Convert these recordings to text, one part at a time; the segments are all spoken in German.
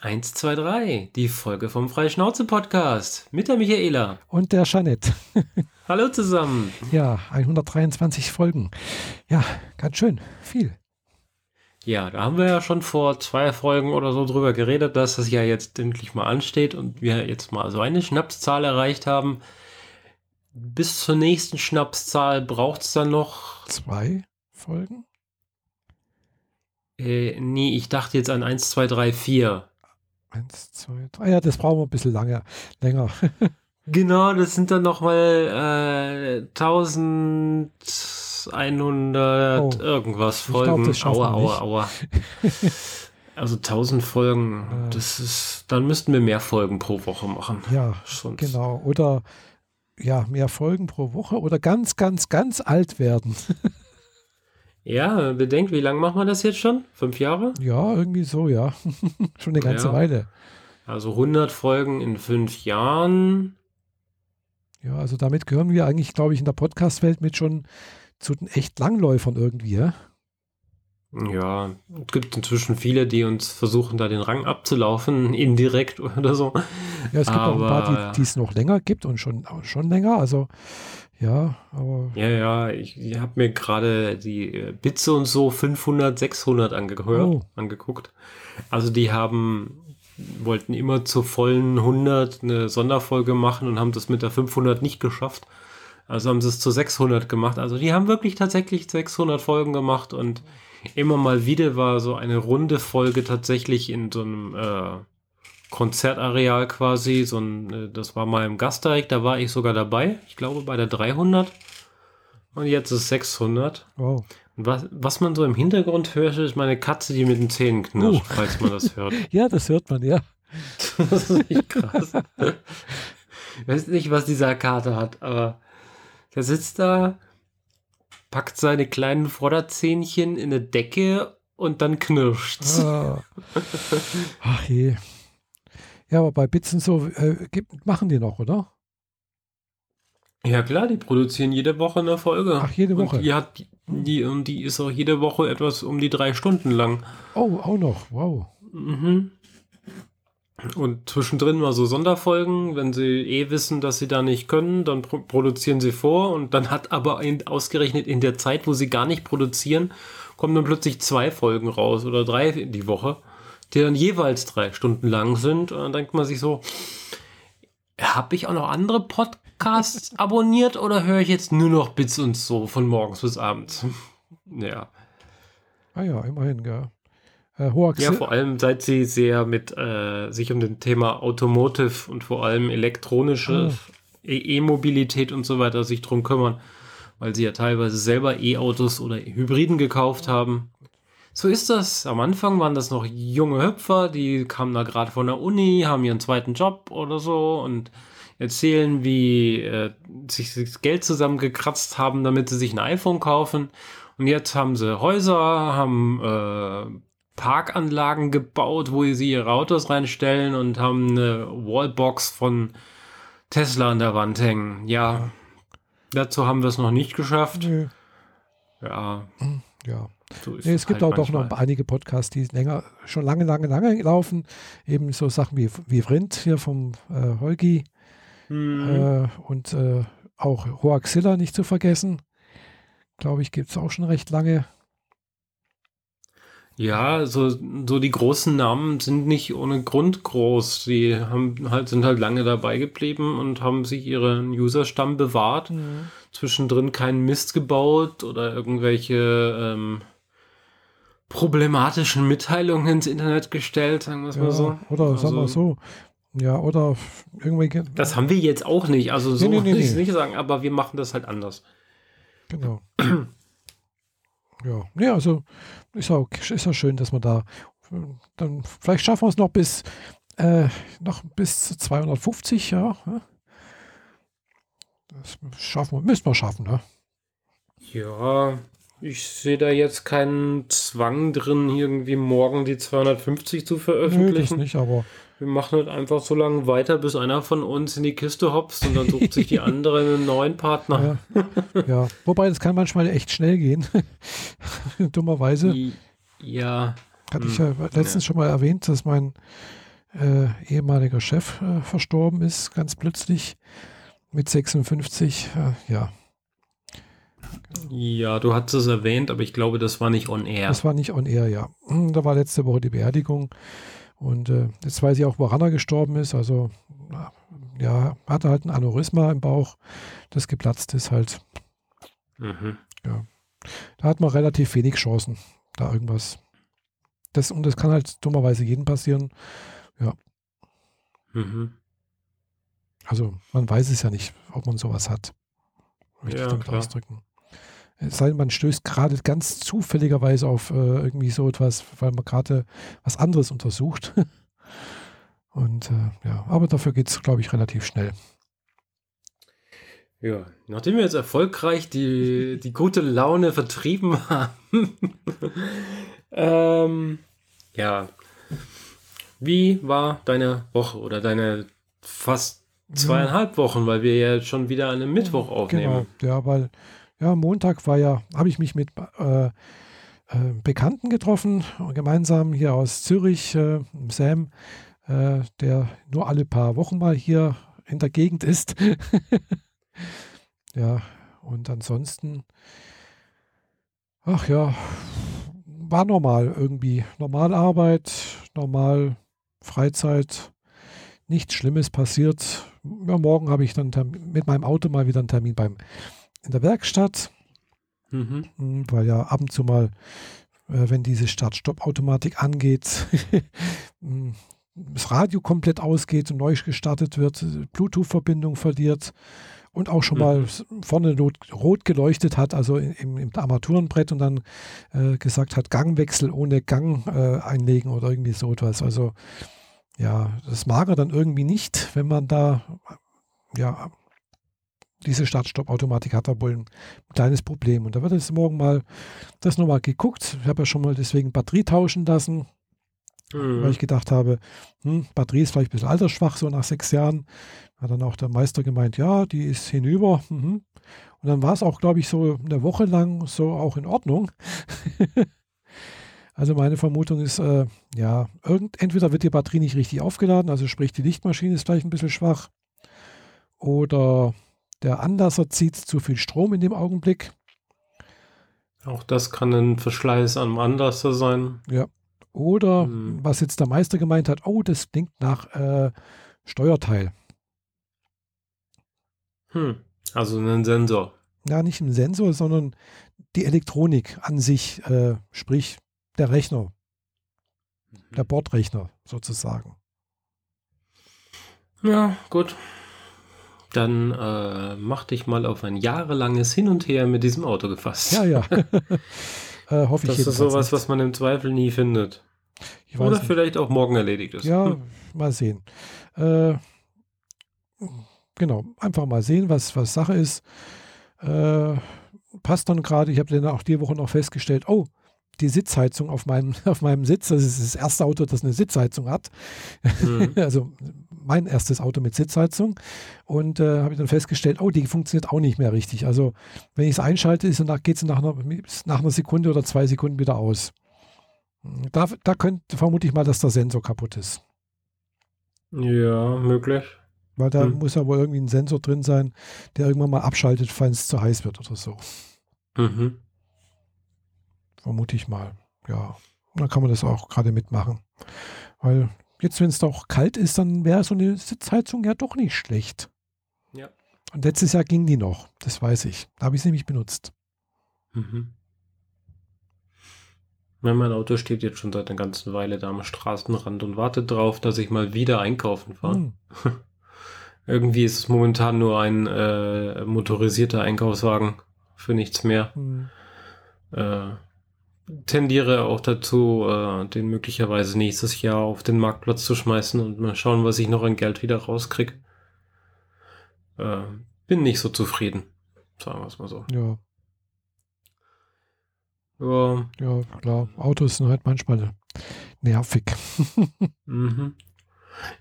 1, 2, 3, die Folge vom Freischnauze-Podcast mit der Michaela. Und der Jeanette. Hallo zusammen. Ja, 123 Folgen. Ja, ganz schön, viel. Ja, da haben wir ja schon vor zwei Folgen oder so drüber geredet, dass das ja jetzt endlich mal ansteht und wir jetzt mal so eine Schnapszahl erreicht haben. Bis zur nächsten Schnapszahl braucht es dann noch. Zwei Folgen? Äh, nee, ich dachte jetzt an 1, 2, 3, 4. Eins, zwei, drei. Ja, das brauchen wir ein bisschen lange, länger. genau, das sind dann nochmal äh, 1100 oh, irgendwas Folgen. Glaub, aua, aua, aua. Also 1000 Folgen, äh, das ist, dann müssten wir mehr Folgen pro Woche machen. Ja, Sonst. genau. Oder ja, mehr Folgen pro Woche oder ganz, ganz, ganz alt werden. Ja, bedenkt, wie lange machen wir das jetzt schon? Fünf Jahre? Ja, irgendwie so, ja. schon eine ganze ja. Weile. Also 100 Folgen in fünf Jahren. Ja, also damit gehören wir eigentlich, glaube ich, in der Podcast-Welt mit schon zu den echt Langläufern irgendwie, ja? Ja, es gibt inzwischen viele, die uns versuchen, da den Rang abzulaufen, indirekt oder so. Ja, es gibt Aber, auch ein paar, die es noch länger gibt und schon, schon länger. Also ja, aber. Ja, ja, ich, ich habe mir gerade die äh, Bitze und so 500, 600 angehört, oh. angeguckt. Also die haben, wollten immer zur vollen 100 eine Sonderfolge machen und haben das mit der 500 nicht geschafft. Also haben sie es zu 600 gemacht. Also die haben wirklich tatsächlich 600 Folgen gemacht und immer mal wieder war so eine runde Folge tatsächlich in so einem äh, Konzertareal quasi. So ein, äh, das war mal im Gasteig, da war ich sogar dabei. Ich glaube bei der 300. Und jetzt ist 600. Wow. Was, was man so im Hintergrund hört, ist meine Katze, die mit den Zähnen knirscht, uh. falls man das hört. ja, das hört man, ja. das ist echt krass. ich weiß nicht, was dieser Kater hat, aber der sitzt da, packt seine kleinen Vorderzähnchen in eine Decke und dann knirscht's. Ah. Ach je. Ja, aber bei Bits und so äh, machen die noch, oder? Ja klar, die produzieren jede Woche eine Folge. Ach, jede Woche. Und die hat die und die ist auch jede Woche etwas um die drei Stunden lang. Oh, auch noch, wow. Mhm. Und zwischendrin mal so Sonderfolgen, wenn sie eh wissen, dass sie da nicht können, dann pro produzieren sie vor und dann hat aber in, ausgerechnet in der Zeit, wo sie gar nicht produzieren, kommen dann plötzlich zwei Folgen raus oder drei in die Woche die dann jeweils drei Stunden lang sind. Und dann denkt man sich so, habe ich auch noch andere Podcasts abonniert oder höre ich jetzt nur noch Bits und so von morgens bis abends? ja. Ah ja, immerhin. Äh, ja, vor allem seit sie sehr mit äh, sich um den Thema Automotive und vor allem elektronische ah. E-Mobilität und so weiter sich drum kümmern, weil sie ja teilweise selber E-Autos oder Hybriden gekauft haben so ist das. Am Anfang waren das noch junge Hüpfer, die kamen da gerade von der Uni, haben ihren zweiten Job oder so und erzählen, wie äh, sich das Geld zusammengekratzt haben, damit sie sich ein iPhone kaufen. Und jetzt haben sie Häuser, haben äh, Parkanlagen gebaut, wo sie ihre Autos reinstellen und haben eine Wallbox von Tesla an der Wand hängen. Ja, dazu haben wir es noch nicht geschafft. Nö. Ja. Ja. So es gibt halt auch doch noch einige Podcasts, die länger, schon lange, lange, lange laufen. Eben so Sachen wie, wie Vrind hier vom äh, Holgi mhm. äh, und äh, auch Hoaxilla nicht zu vergessen. Glaube ich, gibt es auch schon recht lange. Ja, so, so die großen Namen sind nicht ohne Grund groß. Die haben halt, sind halt lange dabei geblieben und haben sich ihren Userstamm bewahrt. Mhm. Zwischendrin keinen Mist gebaut oder irgendwelche ähm, problematischen Mitteilungen ins Internet gestellt, sagen wir es ja, mal so. Oder also, sagen wir so. Ja, oder irgendwelche. Das haben wir jetzt auch nicht. Also so nee, nee, nee, ich es nicht sagen, aber wir machen das halt anders. Genau. ja. Ja, also ist auch, ist auch schön, dass man da dann vielleicht schaffen wir es noch bis äh, noch bis zu 250, ja. Das schaffen wir, müssen wir schaffen, ne? Ja, ich sehe da jetzt keinen Zwang drin, irgendwie morgen die 250 zu veröffentlichen. Das nicht, aber. Wir machen halt einfach so lange weiter, bis einer von uns in die Kiste hopst und dann sucht sich die andere einen neuen Partner. Ja. ja. wobei das kann manchmal echt schnell gehen. Dummerweise. Ja. Hatte ich ja hm. letztens ja. schon mal erwähnt, dass mein äh, ehemaliger Chef äh, verstorben ist, ganz plötzlich mit 56. Äh, ja. Ja, du hattest es erwähnt, aber ich glaube, das war nicht on air. Das war nicht on air, ja. Hm, da war letzte Woche die Beerdigung. Und äh, jetzt weiß ich auch, woran er gestorben ist. Also, ja, hatte halt ein Aneurysma im Bauch, das geplatzt ist halt. Mhm. Ja. Da hat man relativ wenig Chancen, da irgendwas. Das, und das kann halt dummerweise jedem passieren. Ja. Mhm. Also, man weiß es ja nicht, ob man sowas hat. Möchte ja, ich damit klar. ausdrücken. Es sei denn, man stößt gerade ganz zufälligerweise auf äh, irgendwie so etwas, weil man gerade was anderes untersucht. Und äh, ja, aber dafür geht es, glaube ich, relativ schnell. Ja, nachdem wir jetzt erfolgreich die, die gute Laune vertrieben haben, ähm, ja, wie war deine Woche oder deine fast zweieinhalb Wochen, weil wir ja schon wieder an einem Mittwoch aufnehmen? Genau, ja, weil ja, Montag war ja, habe ich mich mit äh, äh, Bekannten getroffen, gemeinsam hier aus Zürich, äh, Sam, äh, der nur alle paar Wochen mal hier in der Gegend ist. ja, und ansonsten, ach ja, war normal irgendwie. Normal Arbeit, normal Freizeit, nichts Schlimmes passiert. Ja, morgen habe ich dann mit meinem Auto mal wieder einen Termin beim in der Werkstatt, mhm. Hm, weil ja ab und zu mal, äh, wenn diese Start-Stopp-Automatik angeht, hm, das Radio komplett ausgeht und neu gestartet wird, Bluetooth-Verbindung verliert und auch schon mhm. mal vorne rot geleuchtet hat, also im, im Armaturenbrett und dann äh, gesagt hat, Gangwechsel ohne Gang äh, einlegen oder irgendwie so etwas. Also ja, das mag er dann irgendwie nicht, wenn man da ja diese Start-Stopp-Automatik hat da wohl ein kleines Problem. Und da wird jetzt morgen mal das nochmal geguckt. Ich habe ja schon mal deswegen Batterie tauschen lassen, mhm. weil ich gedacht habe, hm, Batterie ist vielleicht ein bisschen altersschwach, so nach sechs Jahren. Hat dann auch der Meister gemeint, ja, die ist hinüber. Mhm. Und dann war es auch, glaube ich, so eine Woche lang so auch in Ordnung. also meine Vermutung ist, äh, ja, irgend, entweder wird die Batterie nicht richtig aufgeladen, also sprich die Lichtmaschine ist vielleicht ein bisschen schwach. Oder der Anlasser zieht zu viel Strom in dem Augenblick. Auch das kann ein Verschleiß am Anlasser sein. Ja. Oder, hm. was jetzt der Meister gemeint hat, oh, das klingt nach äh, Steuerteil. Hm. Also ein Sensor. Ja, nicht ein Sensor, sondern die Elektronik an sich, äh, sprich der Rechner. Mhm. Der Bordrechner sozusagen. Ja, gut dann äh, mach dich mal auf ein jahrelanges Hin und Her mit diesem Auto gefasst. Ja, ja. äh, hoffe ich Das ist sowas, nicht. was man im Zweifel nie findet. Oder nicht. vielleicht auch morgen erledigt ist. Ja, hm. mal sehen. Äh, genau, einfach mal sehen, was, was Sache ist. Äh, passt dann gerade, ich habe dann auch die Woche noch festgestellt, oh, die Sitzheizung auf meinem, auf meinem Sitz. Das ist das erste Auto, das eine Sitzheizung hat. Mhm. also mein erstes Auto mit Sitzheizung. Und äh, habe ich dann festgestellt, oh, die funktioniert auch nicht mehr richtig. Also wenn ich es einschalte, geht es nach, einer, nach einer Sekunde oder zwei Sekunden wieder aus. Da, da könnte vermute ich mal, dass der Sensor kaputt ist. Ja, möglich. Weil da hm. muss ja wohl irgendwie ein Sensor drin sein, der irgendwann mal abschaltet, falls es zu heiß wird oder so. Mhm. Vermute ich mal. Ja. Und dann kann man das auch gerade mitmachen. Weil jetzt, wenn es doch kalt ist, dann wäre so eine Sitzheizung ja doch nicht schlecht. Ja. Und letztes Jahr ging die noch, das weiß ich. Da habe ich sie nämlich benutzt. Mhm. Ja, mein Auto steht jetzt schon seit einer ganzen Weile da am Straßenrand und wartet darauf, dass ich mal wieder einkaufen fahre. Mhm. Irgendwie ist es momentan nur ein äh, motorisierter Einkaufswagen für nichts mehr. Mhm. Äh, tendiere auch dazu, äh, den möglicherweise nächstes Jahr auf den Marktplatz zu schmeißen und mal schauen, was ich noch an Geld wieder rauskriege. Äh, bin nicht so zufrieden, sagen wir es mal so. Ja. Ja. Ja, klar. Autos sind halt manchmal nervig. mhm.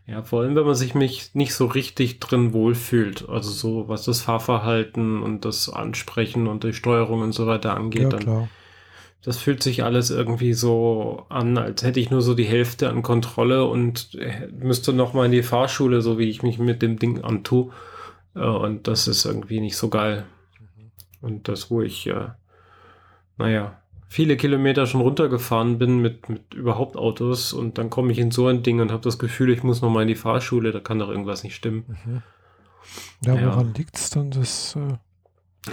Ja, vor allem, wenn man sich mich nicht so richtig drin wohlfühlt. Also so, was das Fahrverhalten und das Ansprechen und die Steuerung und so weiter angeht, ja, dann klar das fühlt sich alles irgendwie so an, als hätte ich nur so die Hälfte an Kontrolle und müsste noch mal in die Fahrschule, so wie ich mich mit dem Ding antue. Äh, und das ist irgendwie nicht so geil. Und das, wo ich, äh, naja, viele Kilometer schon runtergefahren bin mit, mit überhaupt Autos und dann komme ich in so ein Ding und habe das Gefühl, ich muss noch mal in die Fahrschule, da kann doch irgendwas nicht stimmen. Mhm. Ja, woran ja. liegt es dann? Das, äh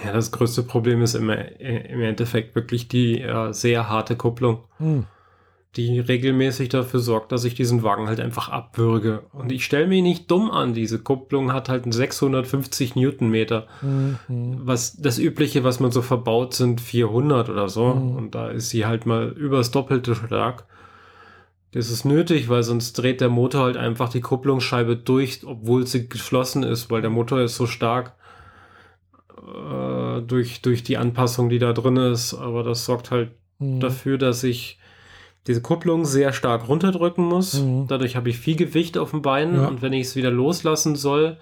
ja, das größte Problem ist im, im Endeffekt wirklich die äh, sehr harte Kupplung, hm. die regelmäßig dafür sorgt, dass ich diesen Wagen halt einfach abwürge. Und ich stelle mich nicht dumm an, diese Kupplung hat halt 650 Newtonmeter. Hm, hm. Was das übliche, was man so verbaut, sind 400 oder so. Hm. Und da ist sie halt mal übers Doppelte stark. Das ist nötig, weil sonst dreht der Motor halt einfach die Kupplungsscheibe durch, obwohl sie geschlossen ist, weil der Motor ist so stark äh, durch, durch die Anpassung, die da drin ist. Aber das sorgt halt mhm. dafür, dass ich diese Kupplung sehr stark runterdrücken muss. Mhm. Dadurch habe ich viel Gewicht auf dem Bein ja. und wenn ich es wieder loslassen soll,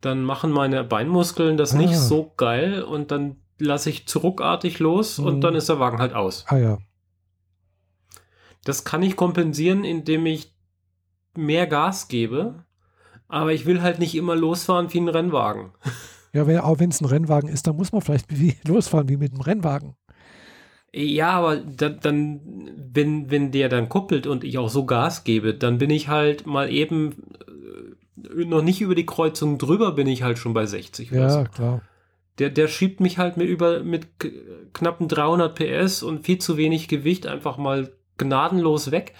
dann machen meine Beinmuskeln das ah. nicht so geil und dann lasse ich zurückartig los mhm. und dann ist der Wagen halt aus. Ah ja. Das kann ich kompensieren, indem ich mehr Gas gebe, aber ich will halt nicht immer losfahren wie ein Rennwagen. Ja, wenn, auch wenn es ein Rennwagen ist, dann muss man vielleicht wie, losfahren wie mit einem Rennwagen. Ja, aber dann, dann, wenn, wenn der dann kuppelt und ich auch so Gas gebe, dann bin ich halt mal eben äh, noch nicht über die Kreuzung drüber, bin ich halt schon bei 60. Ja, so. klar. Der, der schiebt mich halt mit über mit knappen 300 PS und viel zu wenig Gewicht einfach mal gnadenlos weg.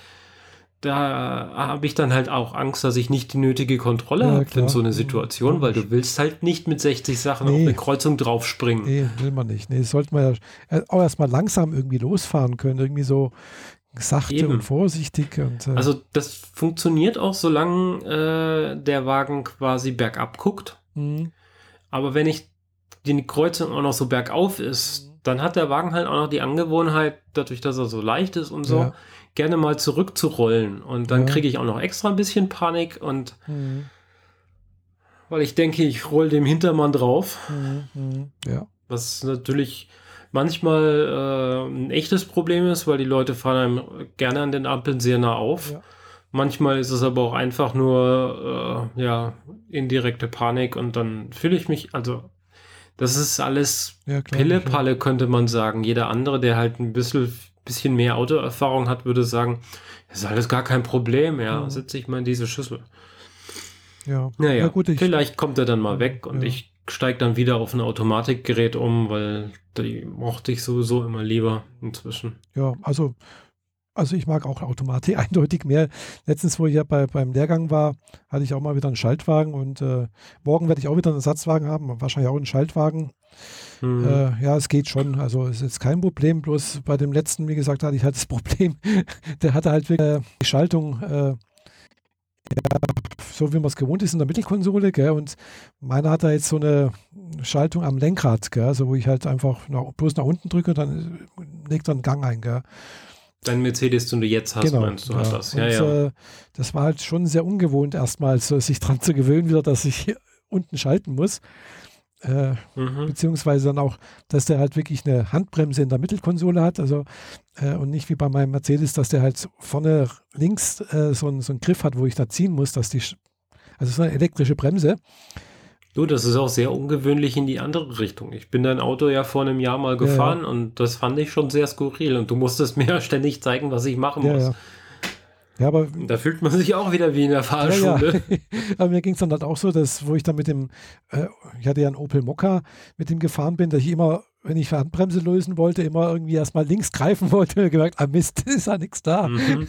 Da habe ich dann halt auch Angst, dass ich nicht die nötige Kontrolle ja, habe in so einer Situation, ja, weil du willst halt nicht mit 60 Sachen nee. auf eine Kreuzung draufspringen. Nee, will man nicht. Nee, sollte man ja auch erstmal langsam irgendwie losfahren können, irgendwie so sachte Eben. und vorsichtig. Und, äh also das funktioniert auch, solange äh, der Wagen quasi bergab guckt. Mhm. Aber wenn ich die Kreuzung auch noch so bergauf ist. Dann hat der Wagen halt auch noch die Angewohnheit, dadurch, dass er so leicht ist und so, ja gerne mal zurückzurollen. Und dann ja. kriege ich auch noch extra ein bisschen Panik und mhm. weil ich denke, ich roll dem Hintermann drauf. Mhm. mhm. Ja. Was natürlich manchmal äh, ein echtes Problem ist, weil die Leute fahren einem gerne an den Ampeln sehr nah auf. Ja. Manchmal ist es aber auch einfach nur äh, ja indirekte Panik und dann fühle ich mich, also das ist alles ja, Pille-Palle, könnte man sagen. Jeder andere, der halt ein bisschen bisschen mehr Autoerfahrung hat, würde sagen, das ist alles gar kein Problem, ja, ja. setze ich mal in diese Schüssel. Ja, naja, ja, gut, ich, vielleicht kommt er dann mal weg und ja. ich steige dann wieder auf ein Automatikgerät um, weil die mochte ich sowieso immer lieber inzwischen. Ja, also also ich mag auch Automatik eindeutig mehr. Letztens, wo ich ja bei, beim Lehrgang war, hatte ich auch mal wieder einen Schaltwagen und äh, morgen werde ich auch wieder einen Ersatzwagen haben, wahrscheinlich auch einen Schaltwagen. Mhm. Äh, ja, es geht schon. Also es ist jetzt kein Problem. Bloß bei dem letzten, wie gesagt, hatte ich halt das Problem. der hatte halt wirklich äh, die Schaltung, äh, ja, so wie man es gewohnt ist in der Mittelkonsole. Gell? Und meiner hat da jetzt so eine Schaltung am Lenkrad, gell? Also wo ich halt einfach nach, bloß nach unten drücke und dann legt er einen Gang ein. Gell? Dein Mercedes, den du jetzt hast, genau, meinst du, ja. hast das. Ja, und, ja. Äh, das war halt schon sehr ungewohnt, erstmal so, sich daran zu gewöhnen, wieder, dass ich unten schalten muss. Äh, mhm. Beziehungsweise dann auch, dass der halt wirklich eine Handbremse in der Mittelkonsole hat, also äh, und nicht wie bei meinem Mercedes, dass der halt vorne links äh, so, ein, so einen Griff hat, wo ich da ziehen muss, dass die, also so eine elektrische Bremse. Du, das ist auch sehr ungewöhnlich in die andere Richtung. Ich bin dein Auto ja vor einem Jahr mal gefahren ja, ja. und das fand ich schon sehr skurril und du musstest mir ja ständig zeigen, was ich machen ja, muss. Ja, aber da fühlt man sich auch wieder wie in der Fahrschule. Ja, ja. aber mir ging es dann halt auch so, dass, wo ich dann mit dem, äh, ich hatte ja einen Opel Mokka, mit dem gefahren bin, dass ich immer, wenn ich Handbremse lösen wollte, immer irgendwie erstmal links greifen wollte und gemerkt, ah Mist, ist ja nichts da. Mhm.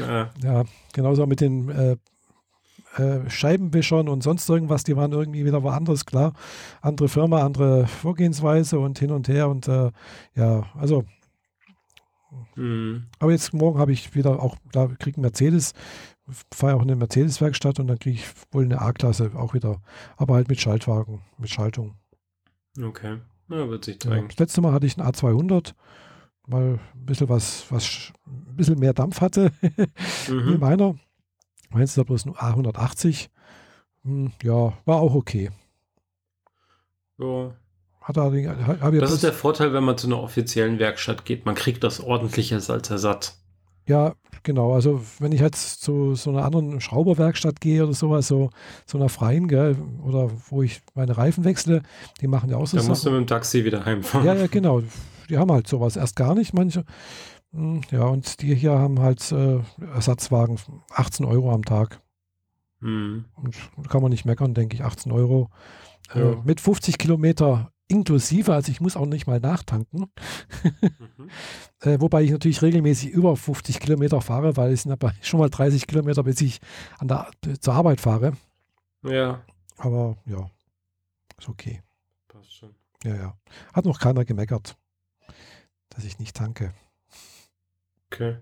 Ja. ja, genauso mit den äh, äh, Scheibenwischern und sonst irgendwas, die waren irgendwie wieder woanders, klar. Andere Firma, andere Vorgehensweise und hin und her und äh, ja, also Mhm. Aber jetzt morgen habe ich wieder auch, da kriege einen Mercedes, fahre auch in eine Mercedes-Werkstatt und dann kriege ich wohl eine A-Klasse auch wieder. Aber halt mit Schaltwagen, mit Schaltung. Okay. Ja, wird sich zeigen. Ja, das letzte Mal hatte ich einen A200, weil ein bisschen was, was ein bisschen mehr Dampf hatte mhm. wie meiner. Meins ist da bloß ein A180. Hm, ja, war auch okay. Ja. Hat er, hab das ist der Vorteil, wenn man zu einer offiziellen Werkstatt geht. Man kriegt das ordentliches als Ersatz. Ja, genau. Also wenn ich jetzt zu so einer anderen Schrauberwerkstatt gehe oder sowas, so, so einer freien, gell, oder wo ich meine Reifen wechsle, die machen ja auch so Da musst du mit dem Taxi wieder heimfahren. Ja, ja, genau. Die haben halt sowas erst gar nicht, manche. Hm, ja, und die hier haben halt äh, Ersatzwagen, 18 Euro am Tag. Mhm. Und kann man nicht meckern, denke ich, 18 Euro. Äh, ja. Äh, mit 50 Kilometer inklusive, also ich muss auch nicht mal nachtanken. mhm. äh, wobei ich natürlich regelmäßig über 50 Kilometer fahre, weil es sind aber schon mal 30 Kilometer, bis ich an der, zur Arbeit fahre. Ja. Aber ja, ist okay. Passt schon. Ja, ja. Hat noch keiner gemeckert, dass ich nicht tanke. Okay.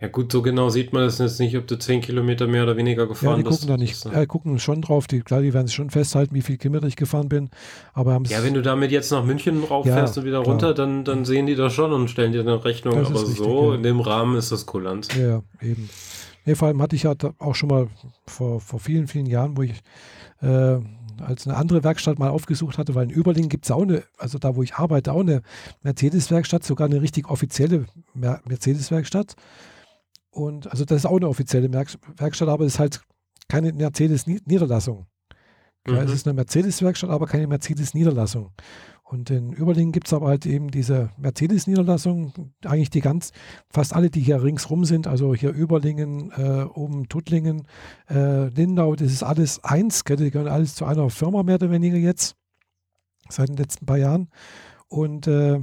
Ja gut, so genau sieht man das jetzt nicht, ob du 10 Kilometer mehr oder weniger gefahren bist. Ja, die gucken bist. da nicht, äh, gucken schon drauf, die, klar, die werden schon festhalten, wie viel Kilometer ich gefahren bin, aber Ja, wenn du damit jetzt nach München rauffährst ja, und wieder klar. runter, dann, dann sehen die das schon und stellen dir eine Rechnung, das aber richtig, so ja. in dem Rahmen ist das kulant. Ja, eben. Nee, vor allem hatte ich ja auch schon mal vor, vor vielen, vielen Jahren, wo ich äh, als eine andere Werkstatt mal aufgesucht hatte, weil in Überlingen gibt es auch eine, also da wo ich arbeite, auch eine Mercedes-Werkstatt, sogar eine richtig offizielle Mercedes-Werkstatt. Und also das ist auch eine offizielle Werkstatt, aber es ist halt keine Mercedes-Niederlassung. Mhm. Es ist eine Mercedes-Werkstatt, aber keine Mercedes-Niederlassung. Und in Überlingen gibt es aber halt eben diese Mercedes-Niederlassung, eigentlich die ganz, fast alle, die hier ringsrum sind, also hier Überlingen, äh, oben Tuttlingen, äh, Lindau, das ist alles eins, gell? die gehören alles zu einer Firma mehr oder weniger jetzt, seit den letzten paar Jahren. Und äh,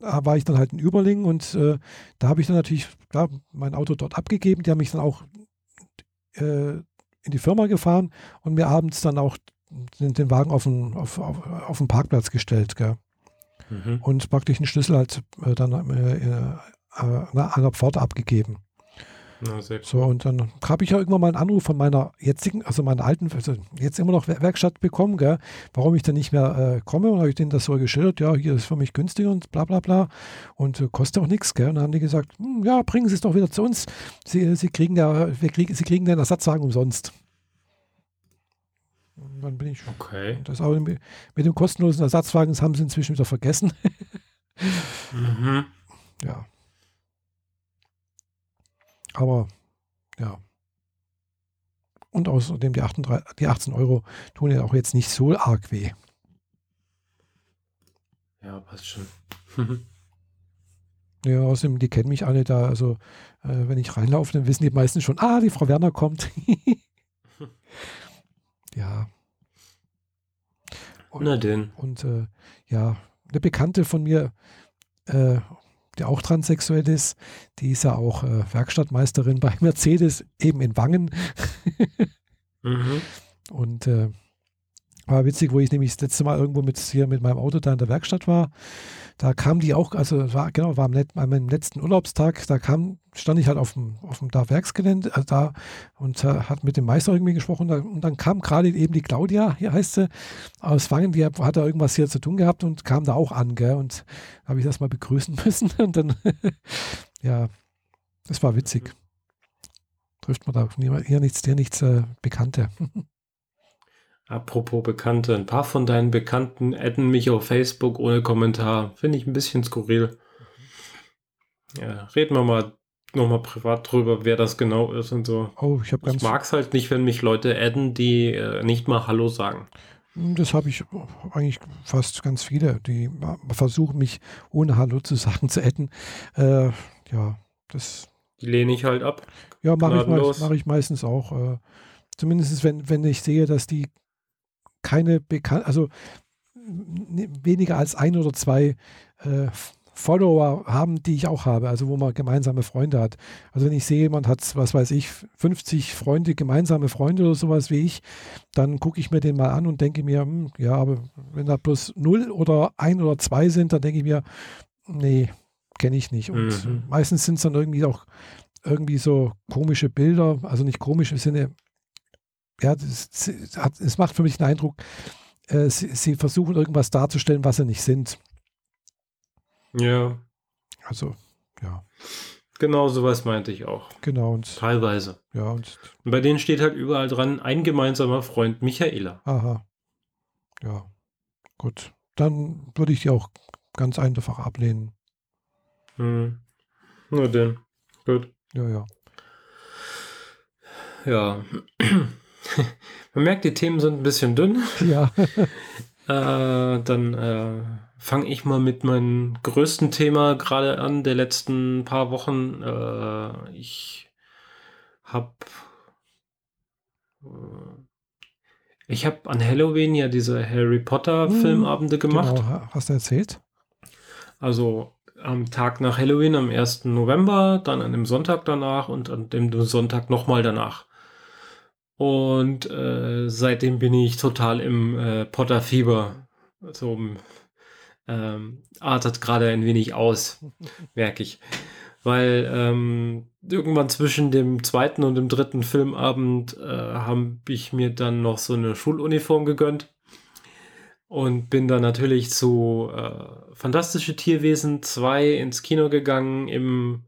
da war ich dann halt in Überlingen und äh, da habe ich dann natürlich klar, mein Auto dort abgegeben. Die haben mich dann auch äh, in die Firma gefahren und mir abends dann auch den, den Wagen auf den, auf, auf, auf den Parkplatz gestellt. Gell? Mhm. Und praktisch einen Schlüssel halt äh, dann äh, äh, an der Pforte abgegeben. Na, so, und dann habe ich ja irgendwann mal einen Anruf von meiner jetzigen, also meiner alten, also jetzt immer noch Werkstatt bekommen, gell, warum ich dann nicht mehr äh, komme. Und habe ich denen das so geschildert, ja, hier ist für mich günstiger und bla bla bla. Und äh, kostet auch nichts, gell. Und dann haben die gesagt, hm, ja, bringen Sie es doch wieder zu uns. Sie, Sie kriegen ja, wir kriegen, Sie kriegen den Ersatzwagen umsonst. Und dann bin ich. Okay. Das auch mit, dem kostenlosen Ersatzwagen, das haben sie inzwischen wieder vergessen. mhm. Ja. Aber ja. Und außerdem die, 38, die 18 Euro tun ja auch jetzt nicht so arg weh. Ja, passt schon. ja, außerdem, die kennen mich alle da. Also, äh, wenn ich reinlaufe, dann wissen die meisten schon, ah, die Frau Werner kommt. ja. Und, Na denn. Und äh, ja, eine Bekannte von mir, äh, die auch transsexuell ist, die ist ja auch äh, Werkstattmeisterin bei Mercedes, eben in Wangen. mhm. Und äh, war witzig, wo ich nämlich das letzte Mal irgendwo mit hier mit meinem Auto da in der Werkstatt war. Da kam die auch, also war, genau, war am, meinem letzten Urlaubstag, da kam, stand ich halt auf dem, auf dem da Werksgelände äh, da und äh, hat mit dem Meister irgendwie gesprochen. Da, und dann kam gerade eben die Claudia, hier heißt sie, aus Wangen, die hat, da irgendwas hier zu tun gehabt und kam da auch an, gell? Und habe ich das mal begrüßen müssen. Und dann, ja, das war witzig. Trifft man da hier nichts, hier nichts äh, Bekannte. Apropos Bekannte, ein paar von deinen Bekannten adden mich auf Facebook ohne Kommentar. Finde ich ein bisschen skurril. Ja, reden wir mal nochmal privat drüber, wer das genau ist und so. Oh, ich ich mag es halt nicht, wenn mich Leute adden, die äh, nicht mal Hallo sagen. Das habe ich eigentlich fast ganz viele, die versuchen mich ohne Hallo zu sagen zu adden. Äh, ja, das. Die lehne ich halt ab. Ja, mache ich, mach ich meistens auch. Äh, zumindest wenn, wenn ich sehe, dass die keine bekannt, also weniger als ein oder zwei äh, Follower haben, die ich auch habe, also wo man gemeinsame Freunde hat. Also wenn ich sehe, jemand hat, was weiß ich, 50 Freunde, gemeinsame Freunde oder sowas wie ich, dann gucke ich mir den mal an und denke mir, hm, ja, aber wenn da bloß null oder ein oder zwei sind, dann denke ich mir, nee, kenne ich nicht. Und mhm. meistens sind es dann irgendwie auch irgendwie so komische Bilder, also nicht komisch im Sinne, ja, es macht für mich den Eindruck, äh, sie, sie, versuchen irgendwas darzustellen, was sie nicht sind. Ja. Also, ja. Genau sowas meinte ich auch. Genau. Und, Teilweise. Ja, und, und bei denen steht halt überall dran, ein gemeinsamer Freund, Michaela. Aha. Ja. gut. Dann würde ich die auch ganz einfach ablehnen. Hm. Nur denn. Gut. Ja, ja. Ja. Man merkt, die Themen sind ein bisschen dünn. Ja. äh, dann äh, fange ich mal mit meinem größten Thema gerade an der letzten paar Wochen. Äh, ich habe äh, ich habe an Halloween ja diese Harry Potter hm, Filmabende gemacht. Genau, hast du erzählt? Also am Tag nach Halloween, am 1. November, dann an dem Sonntag danach und an dem Sonntag nochmal danach. Und äh, seitdem bin ich total im äh, Potter-Fieber. So ähm, artet gerade ein wenig aus, merke ich. Weil ähm, irgendwann zwischen dem zweiten und dem dritten Filmabend äh, habe ich mir dann noch so eine Schuluniform gegönnt und bin dann natürlich zu äh, Fantastische Tierwesen 2 ins Kino gegangen im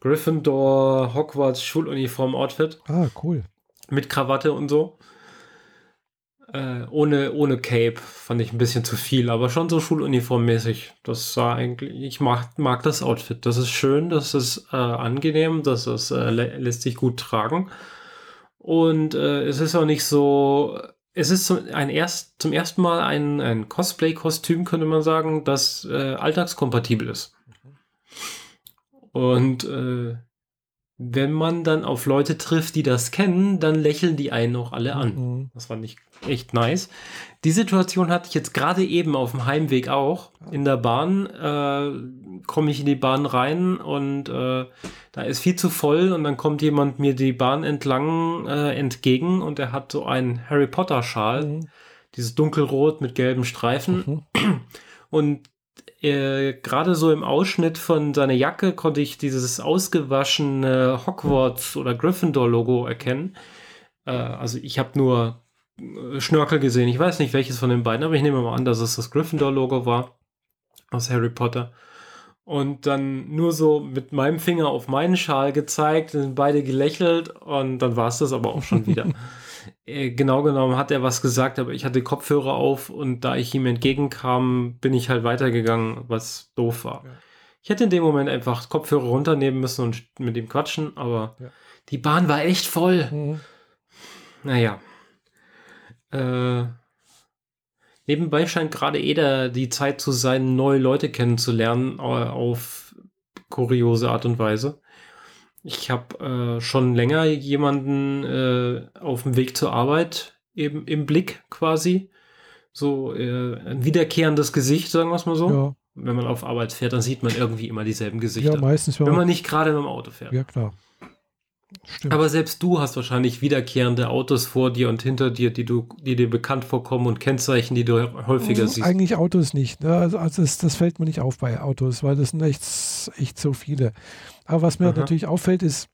Gryffindor Hogwarts Schuluniform Outfit. Ah, cool. Mit Krawatte und so. Äh, ohne, ohne Cape fand ich ein bisschen zu viel, aber schon so schuluniformmäßig. Das sah eigentlich, ich mag, mag das Outfit. Das ist schön, das ist äh, angenehm, das ist, äh, lä lässt sich gut tragen. Und äh, es ist auch nicht so, es ist zum, ein erst, zum ersten Mal ein, ein Cosplay-Kostüm, könnte man sagen, das äh, alltagskompatibel ist. Und äh, wenn man dann auf Leute trifft, die das kennen, dann lächeln die einen auch alle an. Mhm. Das fand ich echt nice. Die Situation hatte ich jetzt gerade eben auf dem Heimweg auch. In der Bahn äh, komme ich in die Bahn rein und äh, da ist viel zu voll und dann kommt jemand mir die Bahn entlang äh, entgegen und er hat so einen Harry Potter Schal, mhm. dieses dunkelrot mit gelben Streifen. Mhm. Und äh, gerade so im Ausschnitt von seiner Jacke konnte ich dieses ausgewaschene Hogwarts oder Gryffindor Logo erkennen. Äh, also ich habe nur äh, Schnörkel gesehen. Ich weiß nicht welches von den beiden, aber ich nehme mal an, dass es das Gryffindor Logo war aus Harry Potter. Und dann nur so mit meinem Finger auf meinen Schal gezeigt, sind beide gelächelt und dann war es das aber auch schon wieder. Äh, genau genommen hat er was gesagt, aber ich hatte Kopfhörer auf und da ich ihm entgegenkam, bin ich halt weitergegangen, was doof war. Ja. Ich hätte in dem Moment einfach Kopfhörer runternehmen müssen und mit ihm quatschen, aber ja. die Bahn war echt voll. Mhm. Naja. Äh, nebenbei scheint gerade Eder die Zeit zu sein, neue Leute kennenzulernen, äh, auf kuriose Art und Weise. Ich habe äh, schon länger jemanden äh, auf dem Weg zur Arbeit eben im Blick quasi. So äh, ein wiederkehrendes Gesicht, sagen wir es mal so. Ja. Wenn man auf Arbeit fährt, dann sieht man irgendwie immer dieselben Gesichter. Ja, meistens. Wenn man nicht gerade mit dem Auto fährt. Ja, klar. Stimmt. Aber selbst du hast wahrscheinlich wiederkehrende Autos vor dir und hinter dir, die du, die dir bekannt vorkommen und Kennzeichen, die du häufiger siehst. Eigentlich Autos nicht. Ne? Also, also das, das, fällt mir nicht auf bei Autos, weil das sind echt, echt so viele. Aber was mir Aha. natürlich auffällt, ist,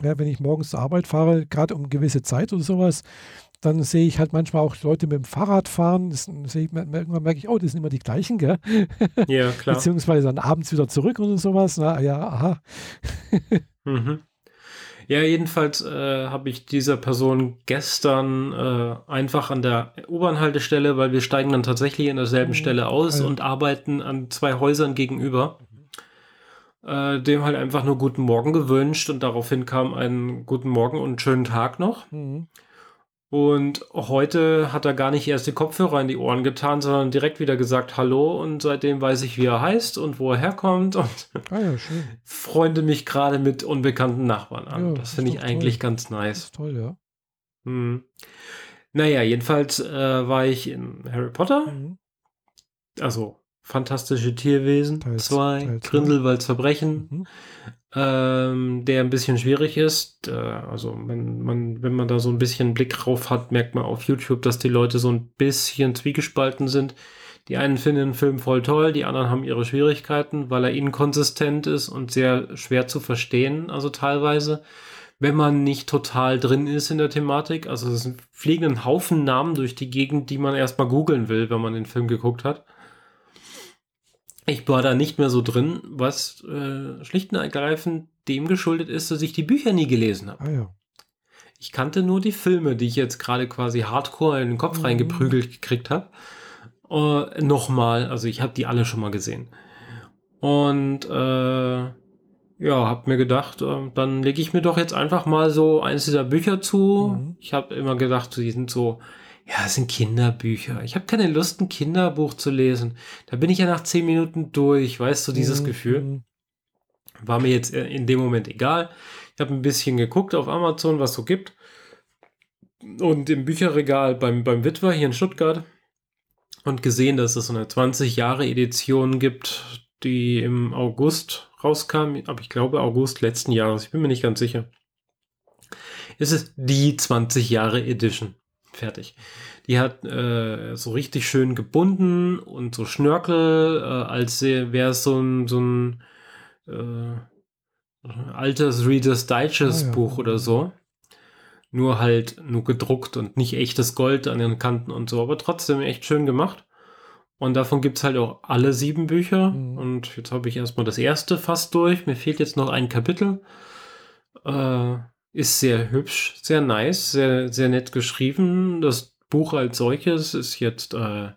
ja, wenn ich morgens zur Arbeit fahre, gerade um gewisse Zeit oder sowas, dann sehe ich halt manchmal auch Leute mit dem Fahrrad fahren. Das sehe ich, irgendwann merke ich, oh, das sind immer die gleichen, gell? Ja, klar. Beziehungsweise dann abends wieder zurück oder sowas. Na ja, aha. mhm. Ja, jedenfalls äh, habe ich dieser Person gestern äh, einfach an der U-Bahn-Haltestelle, weil wir steigen dann tatsächlich in derselben mhm. Stelle aus ja. und arbeiten an zwei Häusern gegenüber, äh, dem halt einfach nur guten Morgen gewünscht und daraufhin kam ein guten Morgen und schönen Tag noch. Mhm. Und heute hat er gar nicht erst die Kopfhörer in die Ohren getan, sondern direkt wieder gesagt Hallo und seitdem weiß ich, wie er heißt und wo er herkommt und ah ja, freunde mich gerade mit unbekannten Nachbarn an. Ja, das, finde ich eigentlich toll. ganz nice. Das ist toll, ja. Hm. Naja, jedenfalls äh, war ich in Harry Potter. Mhm. Also Fantastische Tierwesen 2, Grindelwalds Verbrechen. Mhm ähm, der ein bisschen schwierig ist. Äh, also wenn man, wenn man da so ein bisschen Blick drauf hat, merkt man auf YouTube, dass die Leute so ein bisschen zwiegespalten sind. Die einen finden den Film voll toll, die anderen haben ihre Schwierigkeiten, weil er inkonsistent ist und sehr schwer zu verstehen, also teilweise, wenn man nicht total drin ist in der Thematik. Also es fliegen ein Haufen Namen durch die Gegend, die man erstmal googeln will, wenn man den Film geguckt hat. Ich war da nicht mehr so drin, was äh, schlicht und ergreifend dem geschuldet ist, dass ich die Bücher nie gelesen habe. Ah, ja. Ich kannte nur die Filme, die ich jetzt gerade quasi hardcore in den Kopf mhm. reingeprügelt gekriegt habe. Äh, Nochmal, also ich habe die alle schon mal gesehen. Und äh, ja, habe mir gedacht, äh, dann lege ich mir doch jetzt einfach mal so eins dieser Bücher zu. Mhm. Ich habe immer gedacht, die sind so, ja, es sind Kinderbücher. Ich habe keine Lust, ein Kinderbuch zu lesen. Da bin ich ja nach zehn Minuten durch, weißt du, dieses mhm. Gefühl. War mir jetzt äh, in dem Moment egal. Ich habe ein bisschen geguckt auf Amazon, was so gibt. Und im Bücherregal beim, beim Witwer hier in Stuttgart und gesehen, dass es so eine 20 Jahre Edition gibt, die im August rauskam. Aber ich glaube August letzten Jahres. Ich bin mir nicht ganz sicher. Es ist die 20 Jahre Edition. Fertig. Die hat äh, so richtig schön gebunden und so Schnörkel, äh, als wäre es so ein, so ein äh, altes Reader's Digest ah, ja. Buch oder so. Nur halt nur gedruckt und nicht echtes Gold an den Kanten und so, aber trotzdem echt schön gemacht. Und davon gibt es halt auch alle sieben Bücher. Mhm. Und jetzt habe ich erstmal das erste fast durch. Mir fehlt jetzt noch ein Kapitel. Äh, ist sehr hübsch, sehr nice, sehr, sehr nett geschrieben. Das Buch als solches ist jetzt äh,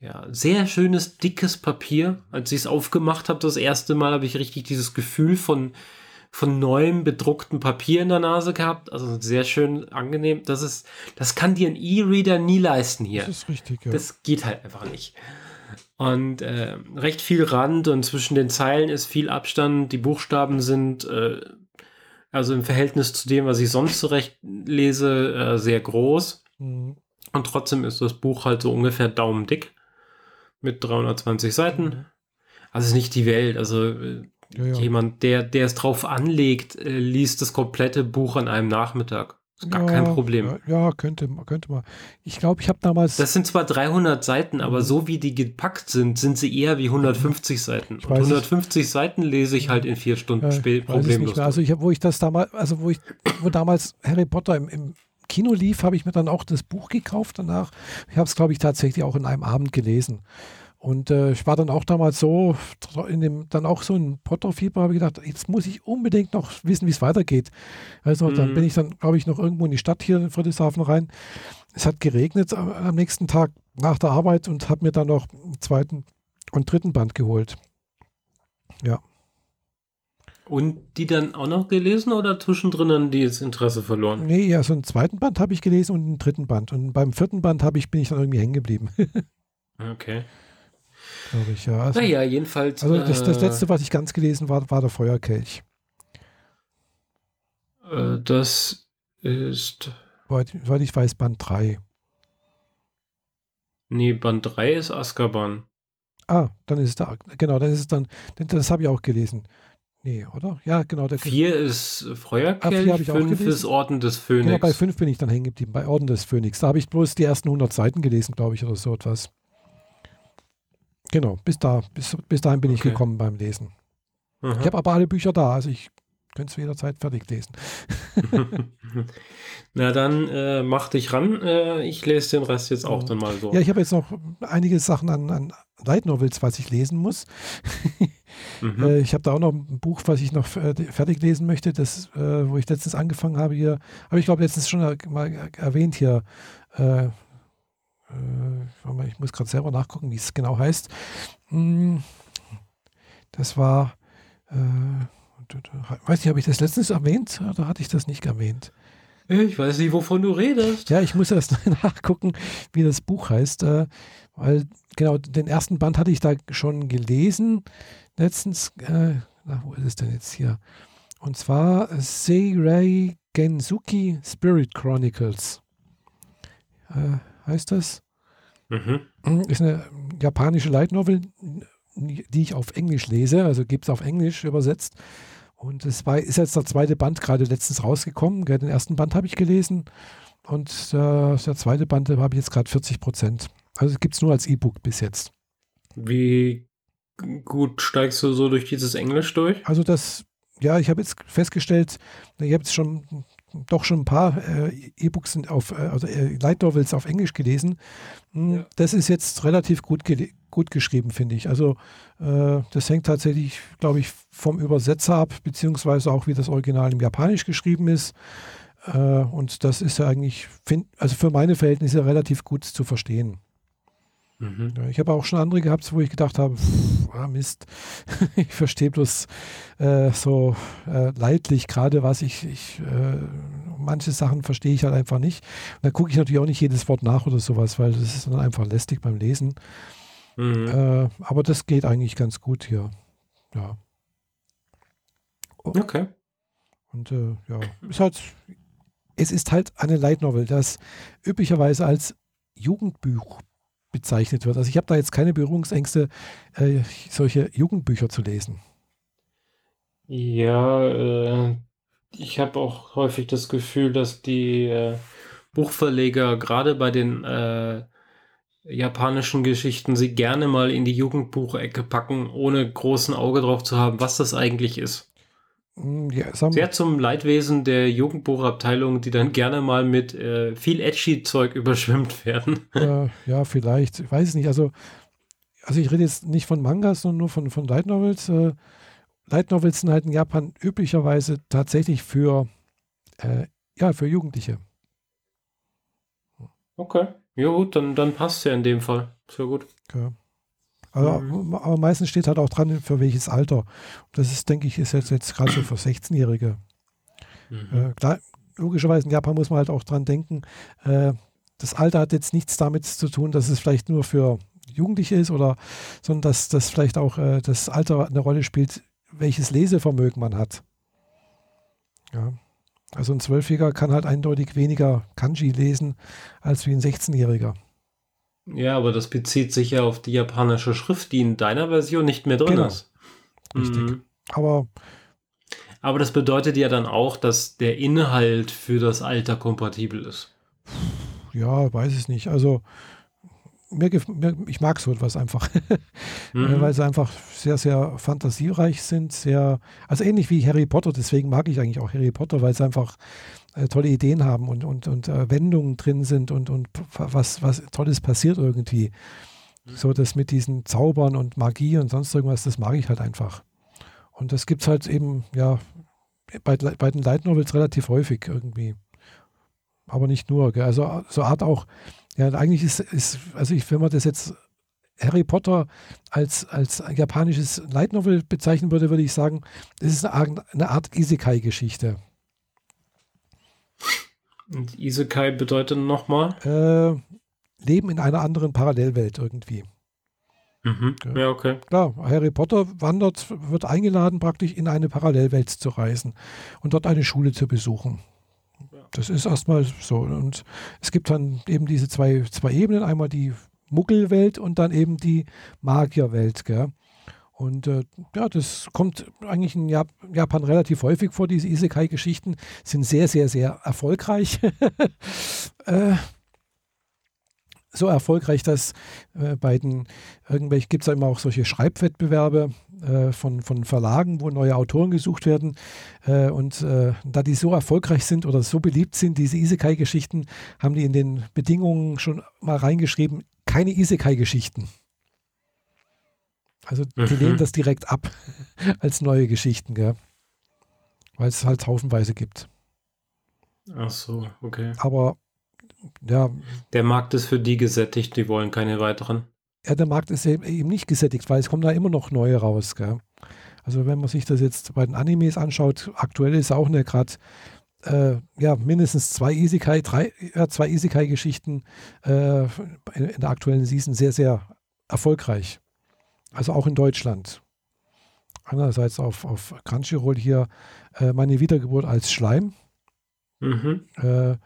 ja, sehr schönes, dickes Papier. Als ich es aufgemacht habe, das erste Mal, habe ich richtig dieses Gefühl von, von neuem bedrucktem Papier in der Nase gehabt. Also sehr schön angenehm. Das ist, das kann dir ein E-Reader nie leisten hier. Das ist richtig, ja. Das geht halt einfach nicht. Und äh, recht viel Rand und zwischen den Zeilen ist viel Abstand. Die Buchstaben sind äh, also im Verhältnis zu dem, was ich sonst zurecht lese, äh, sehr groß. Mhm. Und trotzdem ist das Buch halt so ungefähr daumendick mit 320 Seiten. Mhm. Also ist nicht die Welt. Also äh, ja, ja. jemand, der, der es drauf anlegt, äh, liest das komplette Buch an einem Nachmittag. Ist gar ja, kein Problem. Ja, könnte, könnte man. Ich glaube, ich habe damals. Das sind zwar 300 Seiten, aber mhm. so wie die gepackt sind, sind sie eher wie 150 Seiten. Und 150 ich, Seiten lese ich halt in vier Stunden ja, problemlos. Also ich, wo ich das damals, also wo ich, wo damals Harry Potter im, im Kino lief, habe ich mir dann auch das Buch gekauft danach. Ich habe es, glaube ich, tatsächlich auch in einem Abend gelesen. Und äh, ich war dann auch damals so, in dem, dann auch so ein Potter-Fieber, habe ich gedacht, jetzt muss ich unbedingt noch wissen, wie es weitergeht. Also mhm. dann bin ich dann, glaube ich, noch irgendwo in die Stadt hier in Friedrichshafen rein. Es hat geregnet am nächsten Tag nach der Arbeit und habe mir dann noch einen zweiten und dritten Band geholt. Ja. Und die dann auch noch gelesen oder zwischendrin dann das Interesse verloren? Nee, ja, so einen zweiten Band habe ich gelesen und einen dritten Band. Und beim vierten Band habe ich, bin ich dann irgendwie hängen geblieben. okay glaube ich, ja. Also, naja, jedenfalls. Also das, das äh, letzte, was ich ganz gelesen war, war der Feuerkelch. Äh, das ist. Weil ich weiß, Band 3. Nee, Band 3 ist Azkaban. Ah, dann ist es da. Genau, dann ist es dann. Das habe ich auch gelesen. Nee, oder? Ja, genau. Der, vier ist Feuerkelch, ah, fünf ist Orden des Phönix. Genau, bei fünf bin ich dann hängen geblieben, bei Orden des Phönix. Da habe ich bloß die ersten 100 Seiten gelesen, glaube ich, oder so etwas. Genau, bis, da, bis, bis dahin bin okay. ich gekommen beim Lesen. Aha. Ich habe aber alle Bücher da, also ich könnte es jederzeit fertig lesen. Na dann äh, mach dich ran. Äh, ich lese den Rest jetzt auch dann mal so. Ja, ich habe jetzt noch einige Sachen an, an Light Novels, was ich lesen muss. mhm. äh, ich habe da auch noch ein Buch, was ich noch fertig lesen möchte, das, äh, wo ich letztens angefangen habe hier, habe ich glaube letztens schon mal erwähnt hier, äh, äh, ich muss gerade selber nachgucken, wie es genau heißt. Hm, das war, äh, weiß nicht, habe ich das letztens erwähnt oder hatte ich das nicht erwähnt? Ich weiß nicht, wovon du redest. Ja, ich muss erst nachgucken, wie das Buch heißt, äh, weil genau den ersten Band hatte ich da schon gelesen. Letztens, äh, na, wo ist es denn jetzt hier? Und zwar Seirei Gensuki Spirit Chronicles. Äh, heißt das. Mhm. Ist eine japanische Light Novel, die ich auf Englisch lese, also gibt es auf Englisch übersetzt. Und es war, ist jetzt der zweite Band gerade letztens rausgekommen. Den ersten Band habe ich gelesen und äh, der zweite Band habe ich jetzt gerade 40 Prozent. Also gibt es nur als E-Book bis jetzt. Wie gut steigst du so durch dieses Englisch durch? Also das, ja, ich habe jetzt festgestellt, ich habe jetzt schon doch schon ein paar äh, E-Books auf, äh, also äh, Light Novels auf Englisch gelesen. Hm, ja. Das ist jetzt relativ gut, gut geschrieben, finde ich. Also äh, das hängt tatsächlich, glaube ich, vom Übersetzer ab, beziehungsweise auch wie das Original im Japanisch geschrieben ist. Äh, und das ist ja eigentlich, find, also für meine Verhältnisse relativ gut zu verstehen. Mhm. Ja, ich habe auch schon andere gehabt, wo ich gedacht habe, pff, ah Mist, ich verstehe bloß äh, so äh, leidlich gerade was. Ich, ich äh, manche Sachen verstehe ich halt einfach nicht. Und da gucke ich natürlich auch nicht jedes Wort nach oder sowas, weil das ist dann einfach lästig beim Lesen. Mhm. Äh, aber das geht eigentlich ganz gut hier. Ja. Okay. Und äh, ja, ist halt, es ist halt eine Light Novel, das üblicherweise als Jugendbuch bezeichnet wird. Also ich habe da jetzt keine Berührungsängste, äh, solche Jugendbücher zu lesen. Ja, äh, ich habe auch häufig das Gefühl, dass die äh, Buchverleger gerade bei den äh, japanischen Geschichten sie gerne mal in die Jugendbuchecke packen, ohne großen Auge drauf zu haben, was das eigentlich ist. Hm, ja, Sehr zum Leidwesen der Jugendbuchabteilung, die dann gerne mal mit äh, viel Edgy-Zeug überschwemmt werden. Ja, ja, vielleicht. Ich weiß es nicht. Also, also ich rede jetzt nicht von Mangas, sondern nur von, von Light Novels. Äh, Light Novels sind halt in Japan üblicherweise tatsächlich für, äh, ja, für Jugendliche. Okay. Ja gut, dann, dann passt ja in dem Fall. Sehr gut. Ja. Aber, mhm. aber meistens steht halt auch dran, für welches Alter. Das ist, denke ich, ist jetzt, jetzt gerade so für 16-Jährige. Mhm. Äh, klar, logischerweise in Japan muss man halt auch dran denken, äh, das Alter hat jetzt nichts damit zu tun, dass es vielleicht nur für Jugendliche ist oder, sondern dass das vielleicht auch äh, das Alter eine Rolle spielt, welches Lesevermögen man hat. Ja. Also ein Zwölfjähriger kann halt eindeutig weniger Kanji lesen als wie ein 16-Jähriger. Ja, aber das bezieht sich ja auf die japanische Schrift, die in deiner Version nicht mehr drin genau. ist. Richtig. Mhm. Aber aber das bedeutet ja dann auch, dass der Inhalt für das Alter kompatibel ist. Ja, weiß ich nicht. Also mir, mir, ich mag so etwas einfach, mhm. weil sie einfach sehr, sehr fantasiereich sind, sehr, also ähnlich wie Harry Potter, deswegen mag ich eigentlich auch Harry Potter, weil sie einfach äh, tolle Ideen haben und, und, und äh, Wendungen drin sind und, und was, was Tolles passiert irgendwie. Mhm. So das mit diesen Zaubern und Magie und sonst irgendwas, das mag ich halt einfach. Und das gibt es halt eben, ja, bei, bei den Light Novels relativ häufig irgendwie. Aber nicht nur. Gell? Also so Art auch, ja, eigentlich ist, ist, also ich, wenn man das jetzt Harry Potter als, als japanisches Light Novel bezeichnen würde, würde ich sagen, es ist eine, eine Art Isekai-Geschichte. Und Isekai bedeutet nochmal? Äh, Leben in einer anderen Parallelwelt irgendwie. Mhm. Ja. ja, okay. Klar, Harry Potter wandert, wird eingeladen, praktisch in eine Parallelwelt zu reisen und dort eine Schule zu besuchen. Das ist erstmal so. Und es gibt dann eben diese zwei, zwei Ebenen, einmal die Muggelwelt und dann eben die Magierwelt. Gell? Und äh, ja, das kommt eigentlich in Jap Japan relativ häufig vor. Diese Isekai-Geschichten sind sehr, sehr, sehr erfolgreich. äh, so erfolgreich, dass äh, bei den irgendwelchen gibt es ja immer auch solche Schreibwettbewerbe äh, von, von Verlagen, wo neue Autoren gesucht werden. Äh, und äh, da die so erfolgreich sind oder so beliebt sind, diese Isekai-Geschichten, haben die in den Bedingungen schon mal reingeschrieben, keine Isekai-Geschichten. Also die mhm. lehnen das direkt ab als neue Geschichten, gell? weil es halt haufenweise gibt. Ach so, okay. Aber ja. Der Markt ist für die gesättigt, die wollen keine weiteren. Ja, der Markt ist eben nicht gesättigt, weil es kommen da immer noch neue raus. Gell? Also wenn man sich das jetzt bei den Animes anschaut, aktuell ist auch eine gerade äh, ja, mindestens zwei Isekai, drei, ja, zwei Isekai-Geschichten äh, in, in der aktuellen Season sehr, sehr erfolgreich. Also auch in Deutschland. Einerseits auf, auf Crunchyroll hier äh, meine Wiedergeburt als Schleim. Mhm. Äh,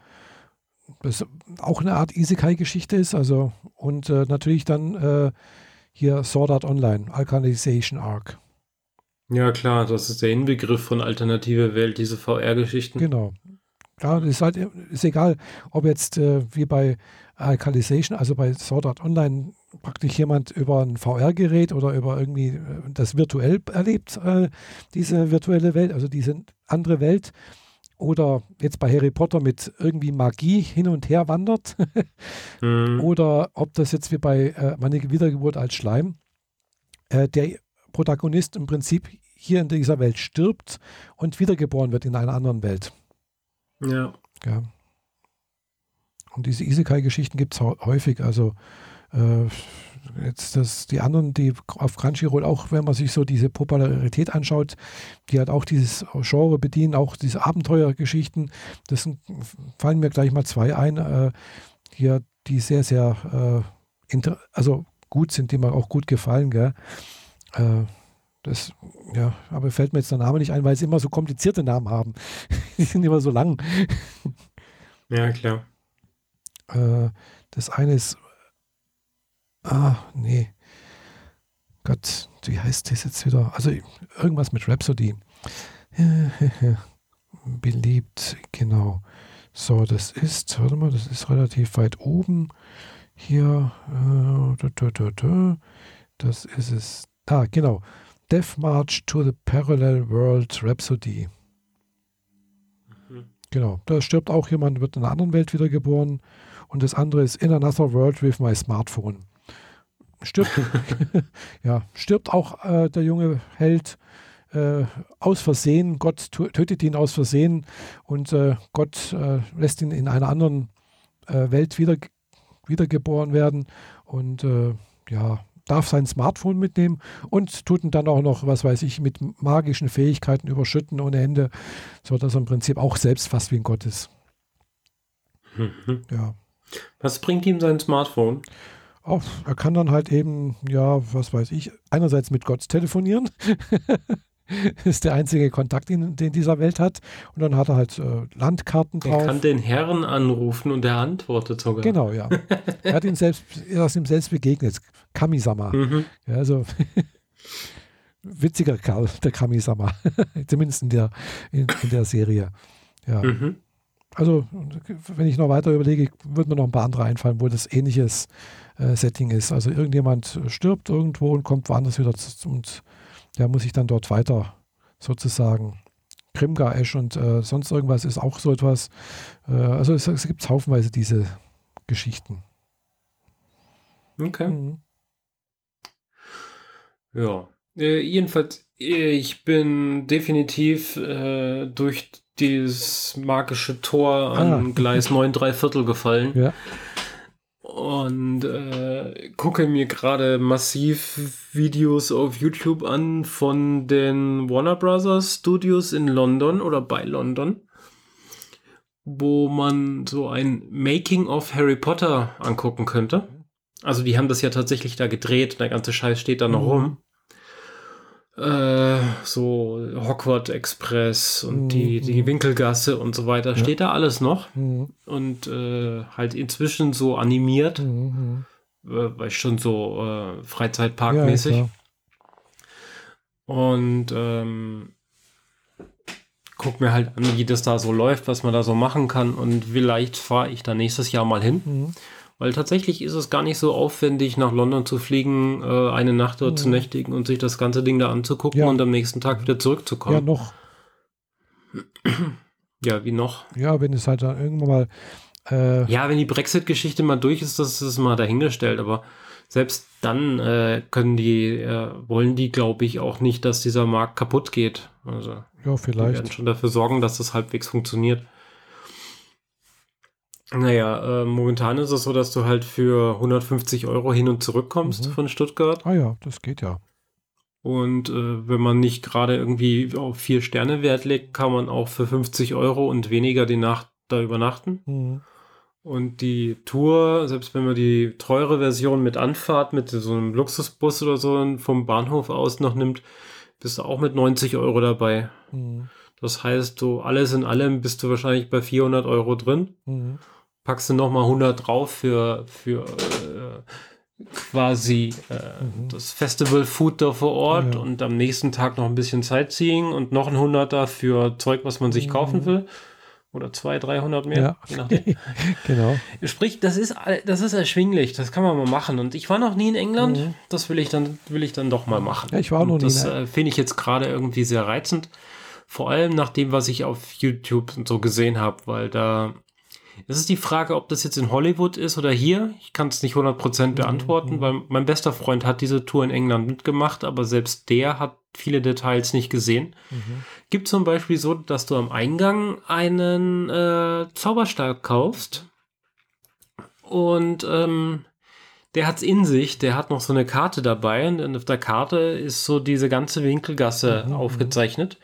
das auch eine Art Isekai-Geschichte ist. Also, und äh, natürlich dann äh, hier Sword Art Online, Alkalization Arc. Ja, klar, das ist der Inbegriff von alternative Welt, diese VR-Geschichten. Genau. Ja, ist halt ist egal, ob jetzt äh, wie bei Alkalization, also bei Sword Art Online, praktisch jemand über ein VR-Gerät oder über irgendwie äh, das virtuell erlebt, äh, diese virtuelle Welt, also diese andere Welt, oder jetzt bei Harry Potter mit irgendwie Magie hin und her wandert, mhm. oder ob das jetzt wie bei äh, meine Wiedergeburt als Schleim, äh, der Protagonist im Prinzip hier in dieser Welt stirbt und wiedergeboren wird in einer anderen Welt. Ja. ja. Und diese Isekai-Geschichten gibt es häufig. Also jetzt das, die anderen, die auf Crunchyroll auch, wenn man sich so diese Popularität anschaut, die halt auch dieses Genre bedienen, auch diese Abenteuergeschichten, das fallen mir gleich mal zwei ein, äh, hier, die sehr, sehr äh, also gut sind, die mir auch gut gefallen, gell? Äh, das, ja, aber fällt mir jetzt der Name nicht ein, weil sie immer so komplizierte Namen haben. die sind immer so lang. Ja, klar. Äh, das eine ist Ah, nee. Gott, wie heißt das jetzt wieder? Also irgendwas mit Rhapsody. Beliebt, genau. So, das ist, warte mal, das ist relativ weit oben. Hier, äh, das ist es. Ah, genau. Death March to the Parallel World Rhapsody. Mhm. Genau, da stirbt auch jemand, wird in einer anderen Welt wiedergeboren. Und das andere ist In Another World with My Smartphone stirbt, ja, stirbt auch äh, der junge Held äh, aus Versehen. Gott tötet ihn aus Versehen und äh, Gott äh, lässt ihn in einer anderen äh, Welt wieder, wiedergeboren werden und äh, ja, darf sein Smartphone mitnehmen und tut ihn dann auch noch, was weiß ich, mit magischen Fähigkeiten überschütten ohne Ende, sodass er im Prinzip auch selbst fast wie ein Gott ist. Mhm. Ja. Was bringt ihm sein Smartphone? Oh, er kann dann halt eben, ja, was weiß ich, einerseits mit Gott telefonieren. ist der einzige Kontakt, den, den dieser Welt hat. Und dann hat er halt äh, Landkarten drauf. Er kann den Herrn anrufen und er antwortet sogar. Genau, ja. er hat ihm selbst, er ist ihm selbst begegnet. Kamisama. Mhm. Ja, also witziger Kerl, der Kamisama. Zumindest in der, in, in der Serie. Ja. Mhm. Also, wenn ich noch weiter überlege, würden mir noch ein paar andere einfallen, wo das ähnliches äh, Setting ist. Also irgendjemand stirbt irgendwo und kommt woanders wieder zu, und der muss sich dann dort weiter sozusagen Grimgar Ash und äh, sonst irgendwas ist auch so etwas. Äh, also es, es gibt haufenweise diese Geschichten. Okay. Mhm. Ja. Äh, jedenfalls, ich bin definitiv äh, durch dieses magische Tor an ah. Gleis 9 3 Viertel gefallen. Ja und äh, gucke mir gerade massiv Videos auf YouTube an von den Warner Brothers Studios in London oder bei London, wo man so ein Making of Harry Potter angucken könnte. Also die haben das ja tatsächlich da gedreht, der ganze Scheiß steht da noch mhm. rum. Äh, so Hogwarts Express und mhm. die, die Winkelgasse und so weiter, ja. steht da alles noch. Mhm. Und äh, halt inzwischen so animiert, mhm. äh, weil schon so äh, Freizeitparkmäßig. Ja, und ähm, guck mir halt an, wie das da so läuft, was man da so machen kann. Und vielleicht fahre ich da nächstes Jahr mal hin. Mhm. Weil tatsächlich ist es gar nicht so aufwendig, nach London zu fliegen, äh, eine Nacht dort mhm. zu nächtigen und sich das ganze Ding da anzugucken ja. und am nächsten Tag wieder zurückzukommen. Ja, noch. Ja, wie noch? Ja, wenn es halt dann irgendwann mal. Äh ja, wenn die Brexit-Geschichte mal durch ist, das ist mal dahingestellt, aber selbst dann äh, können die, äh, wollen die, glaube ich, auch nicht, dass dieser Markt kaputt geht. Also, ja, vielleicht. Die werden schon dafür sorgen, dass das halbwegs funktioniert. Naja, äh, momentan ist es so, dass du halt für 150 Euro hin und zurück kommst mhm. von Stuttgart. Ah ja, das geht ja. Und äh, wenn man nicht gerade irgendwie auf vier Sterne Wert legt, kann man auch für 50 Euro und weniger die Nacht da übernachten. Mhm. Und die Tour, selbst wenn man die teure Version mit Anfahrt, mit so einem Luxusbus oder so vom Bahnhof aus noch nimmt, bist du auch mit 90 Euro dabei. Mhm. Das heißt, du alles in allem bist du wahrscheinlich bei 400 Euro drin. Mhm packst du nochmal 100 drauf für, für äh, quasi äh, mhm. das Festival Food da vor Ort ja. und am nächsten Tag noch ein bisschen Sightseeing und noch ein 100er für Zeug, was man sich mhm. kaufen will. Oder 200, 300 mehr. Ja. genau. Sprich, das ist, das ist erschwinglich, das kann man mal machen. Und ich war noch nie in England, mhm. das will ich dann, will ich dann doch mal machen. Ja, ich war noch nie. Das äh, finde ich jetzt gerade irgendwie sehr reizend. Vor allem nach dem, was ich auf YouTube und so gesehen habe, weil da es ist die Frage, ob das jetzt in Hollywood ist oder hier. Ich kann es nicht 100% beantworten, mhm. weil mein bester Freund hat diese Tour in England mitgemacht, aber selbst der hat viele Details nicht gesehen. Mhm. Gibt zum Beispiel so, dass du am Eingang einen äh, Zauberstab kaufst und ähm, der hat's in sich, der hat noch so eine Karte dabei und auf der Karte ist so diese ganze Winkelgasse mhm. aufgezeichnet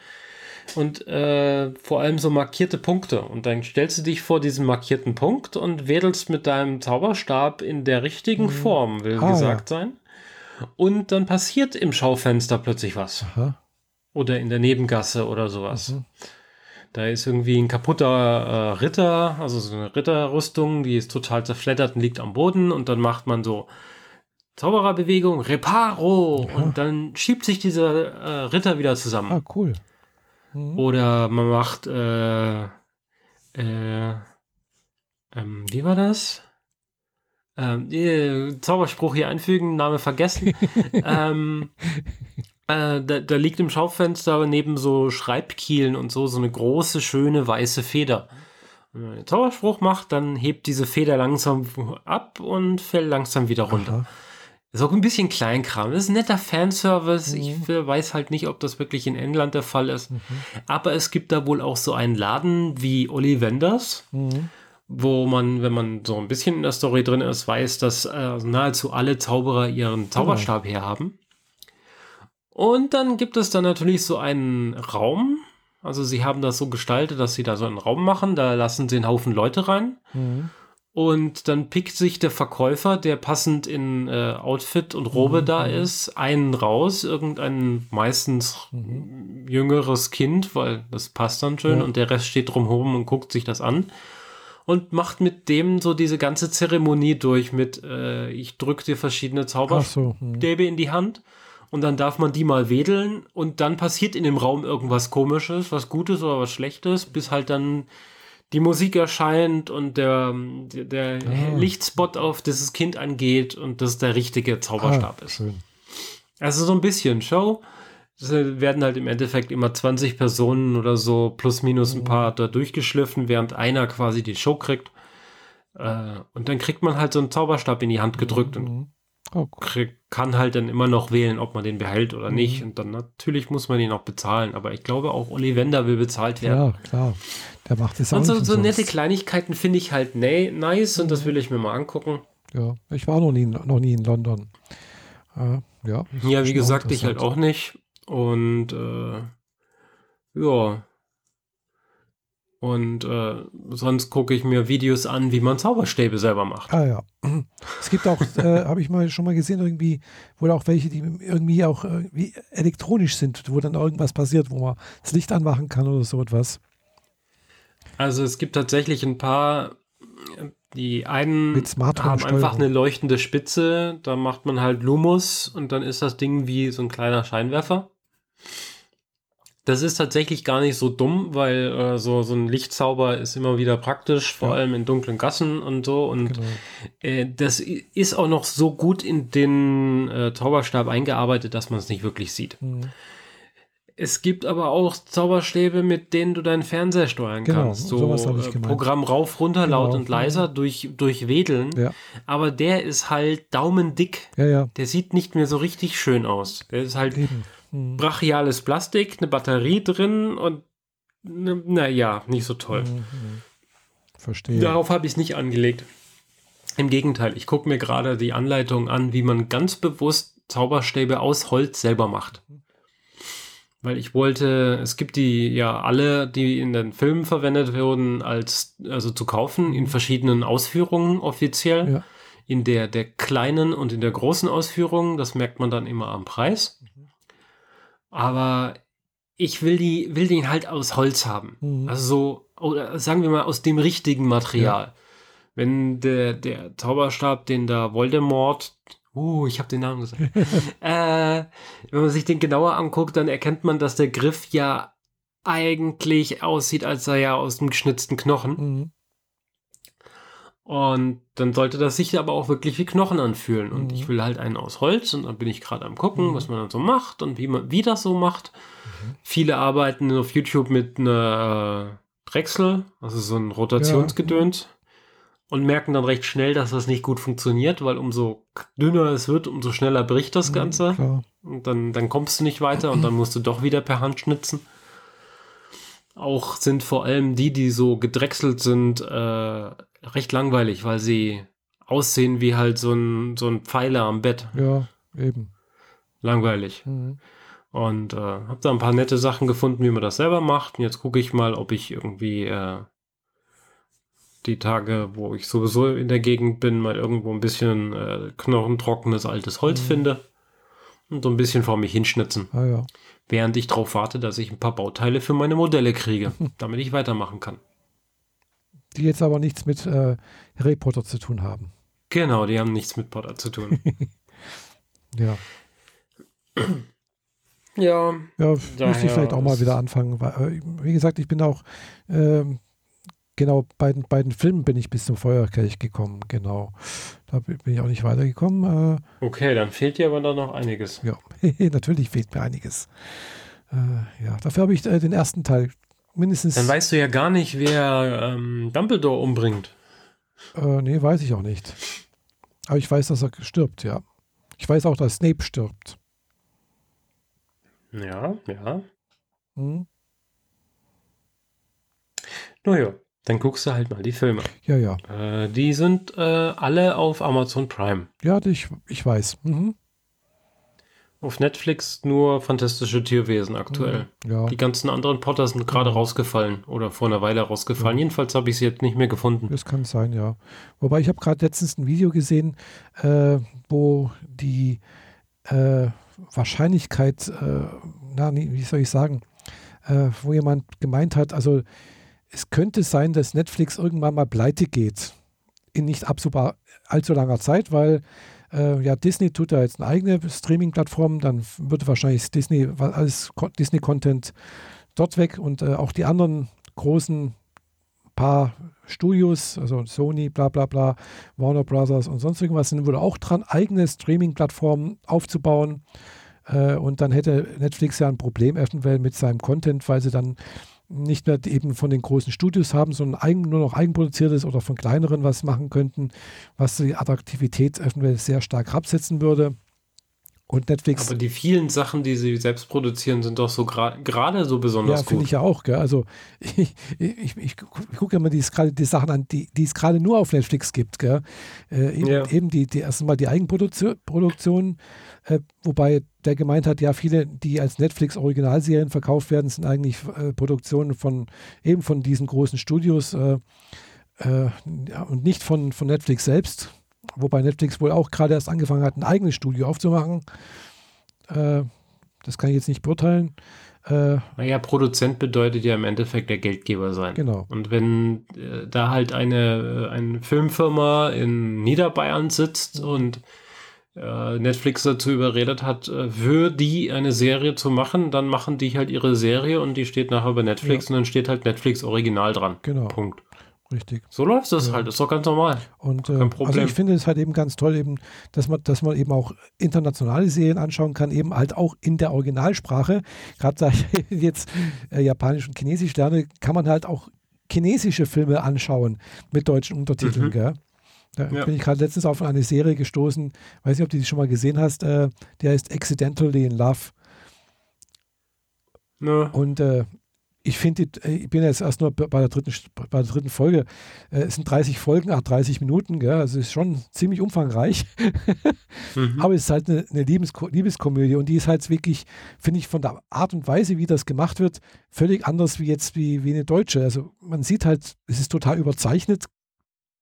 und äh, vor allem so markierte Punkte. Und dann stellst du dich vor diesen markierten Punkt und wedelst mit deinem Zauberstab in der richtigen mhm. Form, will ah, gesagt ja. sein. Und dann passiert im Schaufenster plötzlich was. Aha. Oder in der Nebengasse oder sowas. Mhm. Da ist irgendwie ein kaputter äh, Ritter, also so eine Ritterrüstung, die ist total zerfleddert und liegt am Boden und dann macht man so Zaubererbewegung, Reparo ja. und dann schiebt sich dieser äh, Ritter wieder zusammen. Ah, cool. Mhm. Oder man macht, äh, äh, ähm, wie war das? Ähm, äh, Zauberspruch hier einfügen, Name vergessen. ähm, äh, da, da, liegt im Schaufenster neben so Schreibkielen und so so eine große, schöne weiße Feder. Wenn man einen Zauberspruch macht, dann hebt diese Feder langsam ab und fällt langsam wieder runter. Aha. Ist auch ein bisschen Kleinkram. Das ist ein netter Fanservice. Mhm. Ich weiß halt nicht, ob das wirklich in England der Fall ist. Mhm. Aber es gibt da wohl auch so einen Laden wie Ollivanders. Mhm wo man, wenn man so ein bisschen in der Story drin ist, weiß, dass äh, nahezu alle Zauberer ihren Zauberstab herhaben. Und dann gibt es dann natürlich so einen Raum. Also sie haben das so gestaltet, dass sie da so einen Raum machen. Da lassen sie einen Haufen Leute rein. Mhm. Und dann pickt sich der Verkäufer, der passend in äh, Outfit und Robe mhm. da ist, einen raus, irgendein meistens mhm. jüngeres Kind, weil das passt dann schön, ja. und der Rest steht drumherum und guckt sich das an und macht mit dem so diese ganze Zeremonie durch mit, äh, ich drücke dir verschiedene Zauberstäbe so, hm. in die Hand und dann darf man die mal wedeln und dann passiert in dem Raum irgendwas komisches, was Gutes oder was Schlechtes, bis halt dann die Musik erscheint und der, der ah. Lichtspot auf dieses Kind angeht und das der richtige Zauberstab ah, ist. Schön. Also so ein bisschen Show. Es werden halt im Endeffekt immer 20 Personen oder so plus minus ein mhm. paar da durchgeschliffen, während einer quasi die Show kriegt. Äh, und dann kriegt man halt so einen Zauberstab in die Hand gedrückt und mhm. oh, krieg, kann halt dann immer noch wählen, ob man den behält oder mhm. nicht. Und dann natürlich muss man ihn auch bezahlen. Aber ich glaube auch Ollivander will bezahlt werden. Ja, klar. Der macht es auch. Und so, so nette Kleinigkeiten finde ich halt nice und das will ich mir mal angucken. Ja, ich war noch nie, noch nie in London. Äh, ja, ja, wie gesagt, ich halt auch nicht. Und äh, ja. Und äh, sonst gucke ich mir Videos an, wie man Zauberstäbe selber macht. Ah ja. Es gibt auch, äh, habe ich mal schon mal gesehen, irgendwie, wohl auch welche, die irgendwie auch irgendwie elektronisch sind, wo dann irgendwas passiert, wo man das Licht anmachen kann oder so etwas. Also es gibt tatsächlich ein paar die einen haben einfach eine leuchtende Spitze, da macht man halt Lumus und dann ist das Ding wie so ein kleiner Scheinwerfer. Das ist tatsächlich gar nicht so dumm, weil äh, so, so ein Lichtzauber ist immer wieder praktisch, vor ja. allem in dunklen Gassen und so. Und genau. äh, das ist auch noch so gut in den äh, Zauberstab eingearbeitet, dass man es nicht wirklich sieht. Mhm. Es gibt aber auch Zauberstäbe, mit denen du deinen Fernseher steuern genau, kannst. So äh, Programm rauf, runter, genau. laut und leiser durch, durch Wedeln. Ja. Aber der ist halt daumendick. Ja, ja. Der sieht nicht mehr so richtig schön aus. Der ist halt Eben hm. brachiales Plastik, eine Batterie drin und naja, ne, nicht so toll. Mhm. Verstehe. Darauf habe ich es nicht angelegt. Im Gegenteil, ich gucke mir gerade die Anleitung an, wie man ganz bewusst Zauberstäbe aus Holz selber macht. Weil ich wollte, es gibt die ja alle, die in den Filmen verwendet wurden, als also zu kaufen in verschiedenen Ausführungen offiziell. Ja. In der der kleinen und in der großen Ausführung, das merkt man dann immer am Preis. Aber ich will die, will den halt aus Holz haben. Mhm. Also so, oder sagen wir mal aus dem richtigen Material. Ja. Wenn der, der Zauberstab, den da Voldemort, uh, ich habe den Namen gesagt, äh, wenn man sich den genauer anguckt, dann erkennt man, dass der Griff ja eigentlich aussieht, als sei er aus dem geschnitzten Knochen. Mhm. Und dann sollte das sich aber auch wirklich wie Knochen anfühlen. Und mhm. ich will halt einen aus Holz und dann bin ich gerade am gucken, mhm. was man dann so macht und wie man wie das so macht. Mhm. Viele arbeiten auf YouTube mit einer Drechsel, also so ein Rotationsgedöns. Ja. Und merken dann recht schnell, dass das nicht gut funktioniert, weil umso dünner es wird, umso schneller bricht das Ganze. Klar. Und dann, dann kommst du nicht weiter und dann musst du doch wieder per Hand schnitzen. Auch sind vor allem die, die so gedrechselt sind, äh, recht langweilig, weil sie aussehen wie halt so ein, so ein Pfeiler am Bett. Ja, eben. Langweilig. Mhm. Und äh, habe da ein paar nette Sachen gefunden, wie man das selber macht. Und jetzt gucke ich mal, ob ich irgendwie äh, die Tage, wo ich sowieso in der Gegend bin, mal irgendwo ein bisschen äh, knochentrockenes altes Holz mhm. finde und so ein bisschen vor mich hinschnitzen. Ah, ja. Während ich darauf warte, dass ich ein paar Bauteile für meine Modelle kriege, damit ich weitermachen kann. Die jetzt aber nichts mit äh, Harry Potter zu tun haben. Genau, die haben nichts mit Potter zu tun. ja. Ja. Ja, müsste ich vielleicht auch mal wieder anfangen. Weil, äh, wie gesagt, ich bin auch ähm, genau bei den beiden Filmen bin ich bis zum Feuerkelch gekommen. Genau. Da bin ich auch nicht weitergekommen. Äh, okay, dann fehlt dir aber da noch einiges. Ja, natürlich fehlt mir einiges. Äh, ja, dafür habe ich äh, den ersten Teil mindestens. Dann weißt du ja gar nicht, wer ähm, Dumbledore umbringt. Äh, nee, weiß ich auch nicht. Aber ich weiß, dass er stirbt, ja. Ich weiß auch, dass Snape stirbt. Ja, ja. Hm. Naja, dann guckst du halt mal die Filme. Ja, ja. Äh, die sind äh, alle auf Amazon Prime. Ja, ich, ich weiß. Mhm. Auf Netflix nur fantastische Tierwesen aktuell. Mhm, ja. Die ganzen anderen Potter sind gerade mhm. rausgefallen oder vor einer Weile rausgefallen. Ja. Jedenfalls habe ich sie jetzt nicht mehr gefunden. Das kann sein, ja. Wobei ich habe gerade letztens ein Video gesehen, äh, wo die äh, Wahrscheinlichkeit, äh, na, wie soll ich sagen, äh, wo jemand gemeint hat, also es könnte sein, dass Netflix irgendwann mal pleite geht. In nicht absehbar allzu langer Zeit, weil äh, ja, Disney tut da jetzt eine eigene Streaming-Plattform, dann würde wahrscheinlich Disney, alles Disney-Content dort weg und äh, auch die anderen großen paar Studios, also Sony, bla bla bla, Warner Brothers und sonst irgendwas, sind wohl auch dran, eigene Streaming-Plattformen aufzubauen. Äh, und dann hätte Netflix ja ein Problem eventuell mit seinem Content, weil sie dann nicht mehr eben von den großen Studios haben, sondern eigen, nur noch eigenproduziertes oder von kleineren was machen könnten, was die Attraktivität sehr stark absetzen würde. Und Netflix. Aber die vielen Sachen, die sie selbst produzieren, sind doch so gerade so besonders ja, gut. Ja, finde ich ja auch. Gell? Also ich, ich, ich, gucke immer die, die Sachen an, die, die es gerade nur auf Netflix gibt. Gell? Äh, eben, ja. eben, die, die erstmal die Eigenproduktion, äh, wobei der gemeint hat, ja, viele, die als Netflix-Originalserien verkauft werden, sind eigentlich äh, Produktionen von eben von diesen großen Studios äh, äh, ja, und nicht von, von Netflix selbst Wobei Netflix wohl auch gerade erst angefangen hat, ein eigenes Studio aufzumachen. Äh, das kann ich jetzt nicht beurteilen. Äh, naja, Produzent bedeutet ja im Endeffekt der Geldgeber sein. Genau. Und wenn äh, da halt eine, äh, eine Filmfirma in Niederbayern sitzt und äh, Netflix dazu überredet hat, äh, für die eine Serie zu machen, dann machen die halt ihre Serie und die steht nachher bei Netflix ja. und dann steht halt Netflix Original dran. Genau. Punkt. Richtig. So läuft das ja. halt, ist doch ganz normal. Und äh, also ich finde es halt eben ganz toll, eben, dass man, dass man eben auch internationale Serien anschauen kann, eben halt auch in der Originalsprache. Gerade da ich jetzt äh, Japanisch und Chinesisch lerne, kann man halt auch chinesische Filme anschauen mit deutschen Untertiteln, mhm. gell? Da ja. bin ich gerade letztens auf eine Serie gestoßen, weiß nicht, ob du die schon mal gesehen hast, äh, der heißt Accidentally in Love. Ja. Und äh, ich finde, äh, ich bin jetzt erst nur bei der dritten, bei der dritten Folge. Äh, es sind 30 Folgen, ach, 30 Minuten, gell? also ist schon ziemlich umfangreich. mhm. Aber es ist halt eine, eine Liebes Liebeskomödie und die ist halt wirklich, finde ich, von der Art und Weise, wie das gemacht wird, völlig anders wie jetzt wie, wie eine deutsche. Also man sieht halt, es ist total überzeichnet,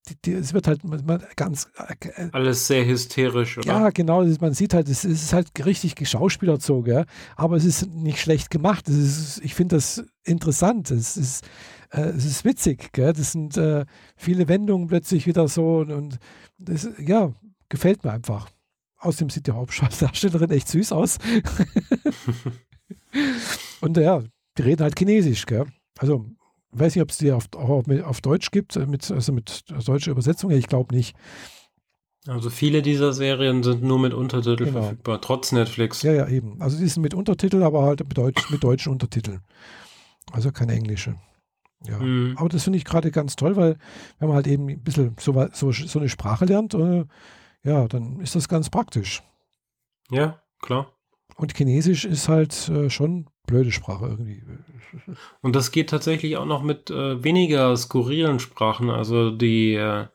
die, die, es wird halt man, ganz. Äh, Alles sehr hysterisch, oder? Ja, genau. Man sieht halt, es, ist halt richtig geschauspielert so, gell? aber es ist nicht schlecht gemacht. Ist, ich finde das interessant. Es ist, äh, es ist witzig. Gell? Das sind äh, viele Wendungen plötzlich wieder so und, und das, ja, gefällt mir einfach. Außerdem sieht die Hauptdarstellerin echt süß aus. und ja, die reden halt Chinesisch. Gell? Also weiß nicht, ob es die auf, auf Deutsch gibt, äh, mit, also mit deutscher Übersetzung. Ich glaube nicht. Also viele dieser Serien sind nur mit Untertiteln genau. verfügbar, trotz Netflix. Ja, ja, eben. Also die sind mit Untertiteln, aber halt mit, Deutsch, mit deutschen Untertiteln. Also keine englische. Ja. Mhm. Aber das finde ich gerade ganz toll, weil wenn man halt eben ein bisschen so, so, so eine Sprache lernt, äh, ja, dann ist das ganz praktisch. Ja, klar. Und Chinesisch ist halt äh, schon blöde Sprache irgendwie. Und das geht tatsächlich auch noch mit äh, weniger skurrilen Sprachen. Also die, äh,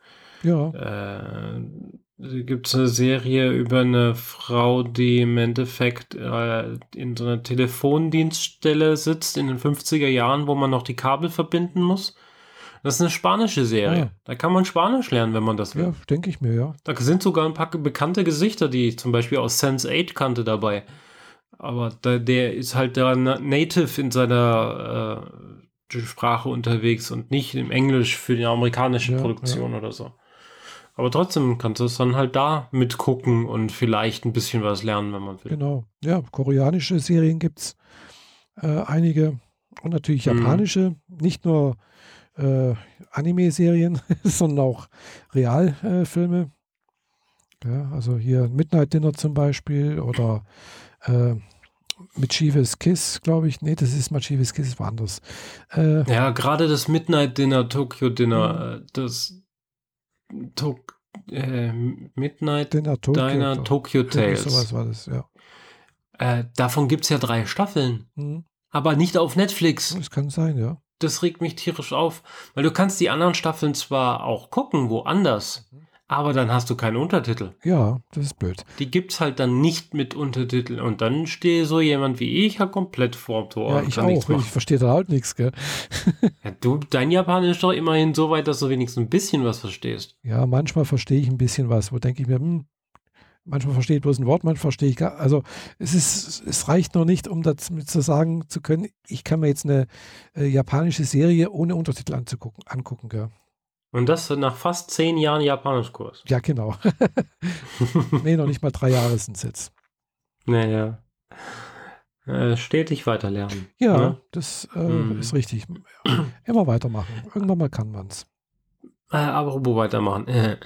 Ja. Äh, gibt es eine Serie über eine Frau, die im Endeffekt äh, in so einer Telefondienststelle sitzt in den 50er Jahren, wo man noch die Kabel verbinden muss. Das ist eine spanische Serie. Ja. Da kann man Spanisch lernen, wenn man das will. Ja, denke ich mir, ja. Da sind sogar ein paar bekannte Gesichter, die ich zum Beispiel aus Sense 8 kannte dabei. Aber da, der ist halt da native in seiner äh, Sprache unterwegs und nicht im Englisch für die amerikanische ja, Produktion ja. oder so. Aber trotzdem kannst du es dann halt da mitgucken und vielleicht ein bisschen was lernen, wenn man will. Genau. Ja, koreanische Serien gibt es äh, einige und natürlich mhm. japanische, mhm. nicht nur äh, Anime-Serien, sondern auch Realfilme. Äh, ja, also hier Midnight Dinner zum Beispiel oder äh, Mischievous Kiss, glaube ich. Nee, das ist Mischievous Kiss, war anders. Äh, ja, gerade das Midnight Dinner, Tokyo Dinner, mhm. das Tok äh, Midnight Dinner, Tokyo, Diner, Tokyo Tales. Sowas war das, ja. Äh, davon gibt es ja drei Staffeln. Mhm. Aber nicht auf Netflix. Das kann sein, ja. Das regt mich tierisch auf, weil du kannst die anderen Staffeln zwar auch gucken, woanders, mhm. Aber dann hast du keine Untertitel. Ja, das ist blöd. Die gibt es halt dann nicht mit Untertiteln und dann stehe so jemand wie ich ja komplett vorm Tor. Ja, ich auch. Ich verstehe da halt nichts, gell? ja, du, dein Japanisch ist doch immerhin so weit, dass du wenigstens ein bisschen was verstehst. Ja, manchmal verstehe ich ein bisschen was, wo denke ich mir, hm, manchmal verstehe ich bloß ein Wort, manchmal verstehe ich gar, also es ist, es reicht noch nicht, um das mit zu sagen zu können, ich kann mir jetzt eine äh, japanische Serie ohne Untertitel anzugucken, angucken, gell. Und das nach fast zehn Jahren Japanischkurs. Ja, genau. nee, noch nicht mal drei Jahre sind es jetzt. Naja. Äh, stetig weiterlernen. Ja, ne? das äh, hm. ist richtig. Immer weitermachen. Irgendwann mal kann man es. Äh, aber wo weitermachen? Äh,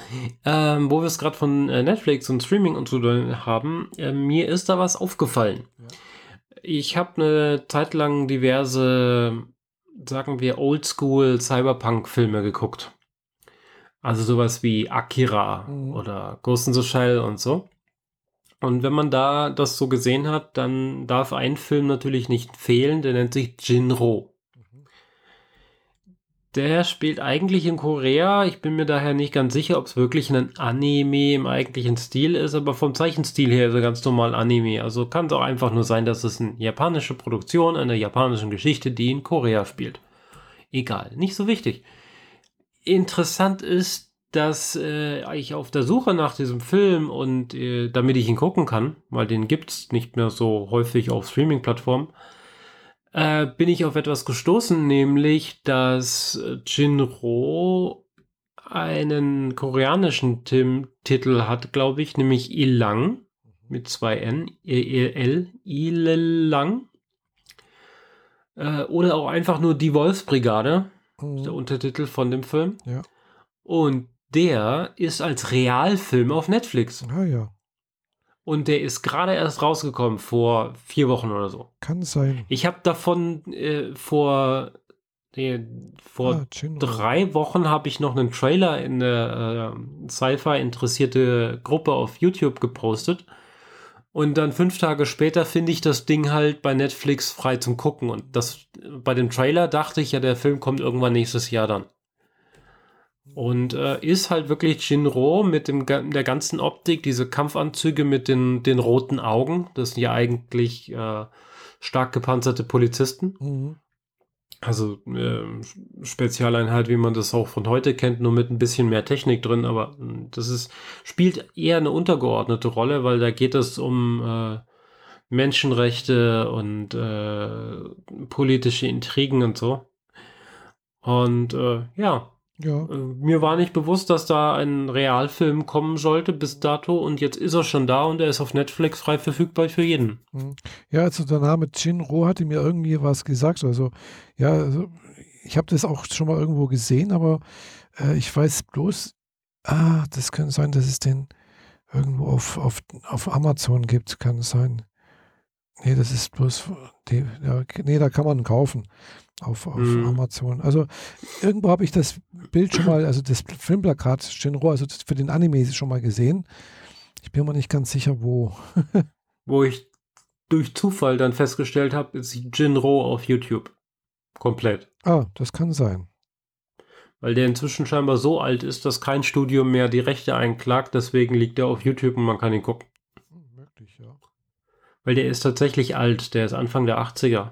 ähm, wo wir es gerade von äh, Netflix und Streaming und so haben, äh, mir ist da was aufgefallen. Ja. Ich habe eine Zeit lang diverse, sagen wir, Oldschool Cyberpunk-Filme geguckt. Also sowas wie Akira mhm. oder Ghost in the Shell und so. Und wenn man da das so gesehen hat, dann darf ein Film natürlich nicht fehlen, der nennt sich Jinro. Der spielt eigentlich in Korea. Ich bin mir daher nicht ganz sicher, ob es wirklich ein Anime im eigentlichen Stil ist, aber vom Zeichenstil her ist er ganz normal Anime. Also kann es auch einfach nur sein, dass es eine japanische Produktion einer japanischen Geschichte, die in Korea spielt. Egal, nicht so wichtig. Interessant ist, dass äh, ich auf der Suche nach diesem Film und äh, damit ich ihn gucken kann, weil den gibt es nicht mehr so häufig auf Streaming-Plattformen, äh, bin ich auf etwas gestoßen, nämlich dass Jinro einen koreanischen Tim Titel hat, glaube ich, nämlich Ilang mit zwei N, E-L, Ilelang. Äh, oder auch einfach nur Die Wolfsbrigade, mhm. der Untertitel von dem Film. Ja. Und der ist als Realfilm auf Netflix. Ah ja. Und der ist gerade erst rausgekommen, vor vier Wochen oder so. Kann sein. Ich habe davon äh, vor, nee, vor ah, drei Wochen habe ich noch einen Trailer in eine äh, Sci-Fi interessierte Gruppe auf YouTube gepostet. Und dann fünf Tage später finde ich das Ding halt bei Netflix frei zum Gucken. Und das bei dem Trailer dachte ich ja, der Film kommt irgendwann nächstes Jahr dann. Und äh, ist halt wirklich Shinro mit dem, der ganzen Optik, diese Kampfanzüge mit den, den roten Augen. Das sind ja eigentlich äh, stark gepanzerte Polizisten. Mhm. Also äh, Spezialeinheit, wie man das auch von heute kennt, nur mit ein bisschen mehr Technik drin. Aber hm, das ist, spielt eher eine untergeordnete Rolle, weil da geht es um äh, Menschenrechte und äh, politische Intrigen und so. Und äh, ja, ja. Äh, mir war nicht bewusst, dass da ein Realfilm kommen sollte bis dato und jetzt ist er schon da und er ist auf Netflix frei verfügbar für jeden. Hm. Ja, also der Name Jinro hatte mir irgendwie was gesagt. Also, ja, also ich habe das auch schon mal irgendwo gesehen, aber äh, ich weiß bloß, ah, das könnte sein, dass es den irgendwo auf, auf, auf Amazon gibt, kann es sein. Nee, das ist bloß, die, ja, nee, da kann man kaufen auf, auf mhm. Amazon. Also irgendwo habe ich das Bild schon mal, also das Filmplakat Shinro, also für den Anime schon mal gesehen. Ich bin mir nicht ganz sicher, wo. wo ich durch Zufall dann festgestellt habe, ist Jinro auf YouTube. Komplett. Ah, das kann sein. weil der inzwischen scheinbar so alt ist, dass kein Studio mehr die Rechte einklagt. Deswegen liegt er auf YouTube und man kann ihn gucken. Möglich, ja. Weil der ist tatsächlich alt. Der ist Anfang der 80er.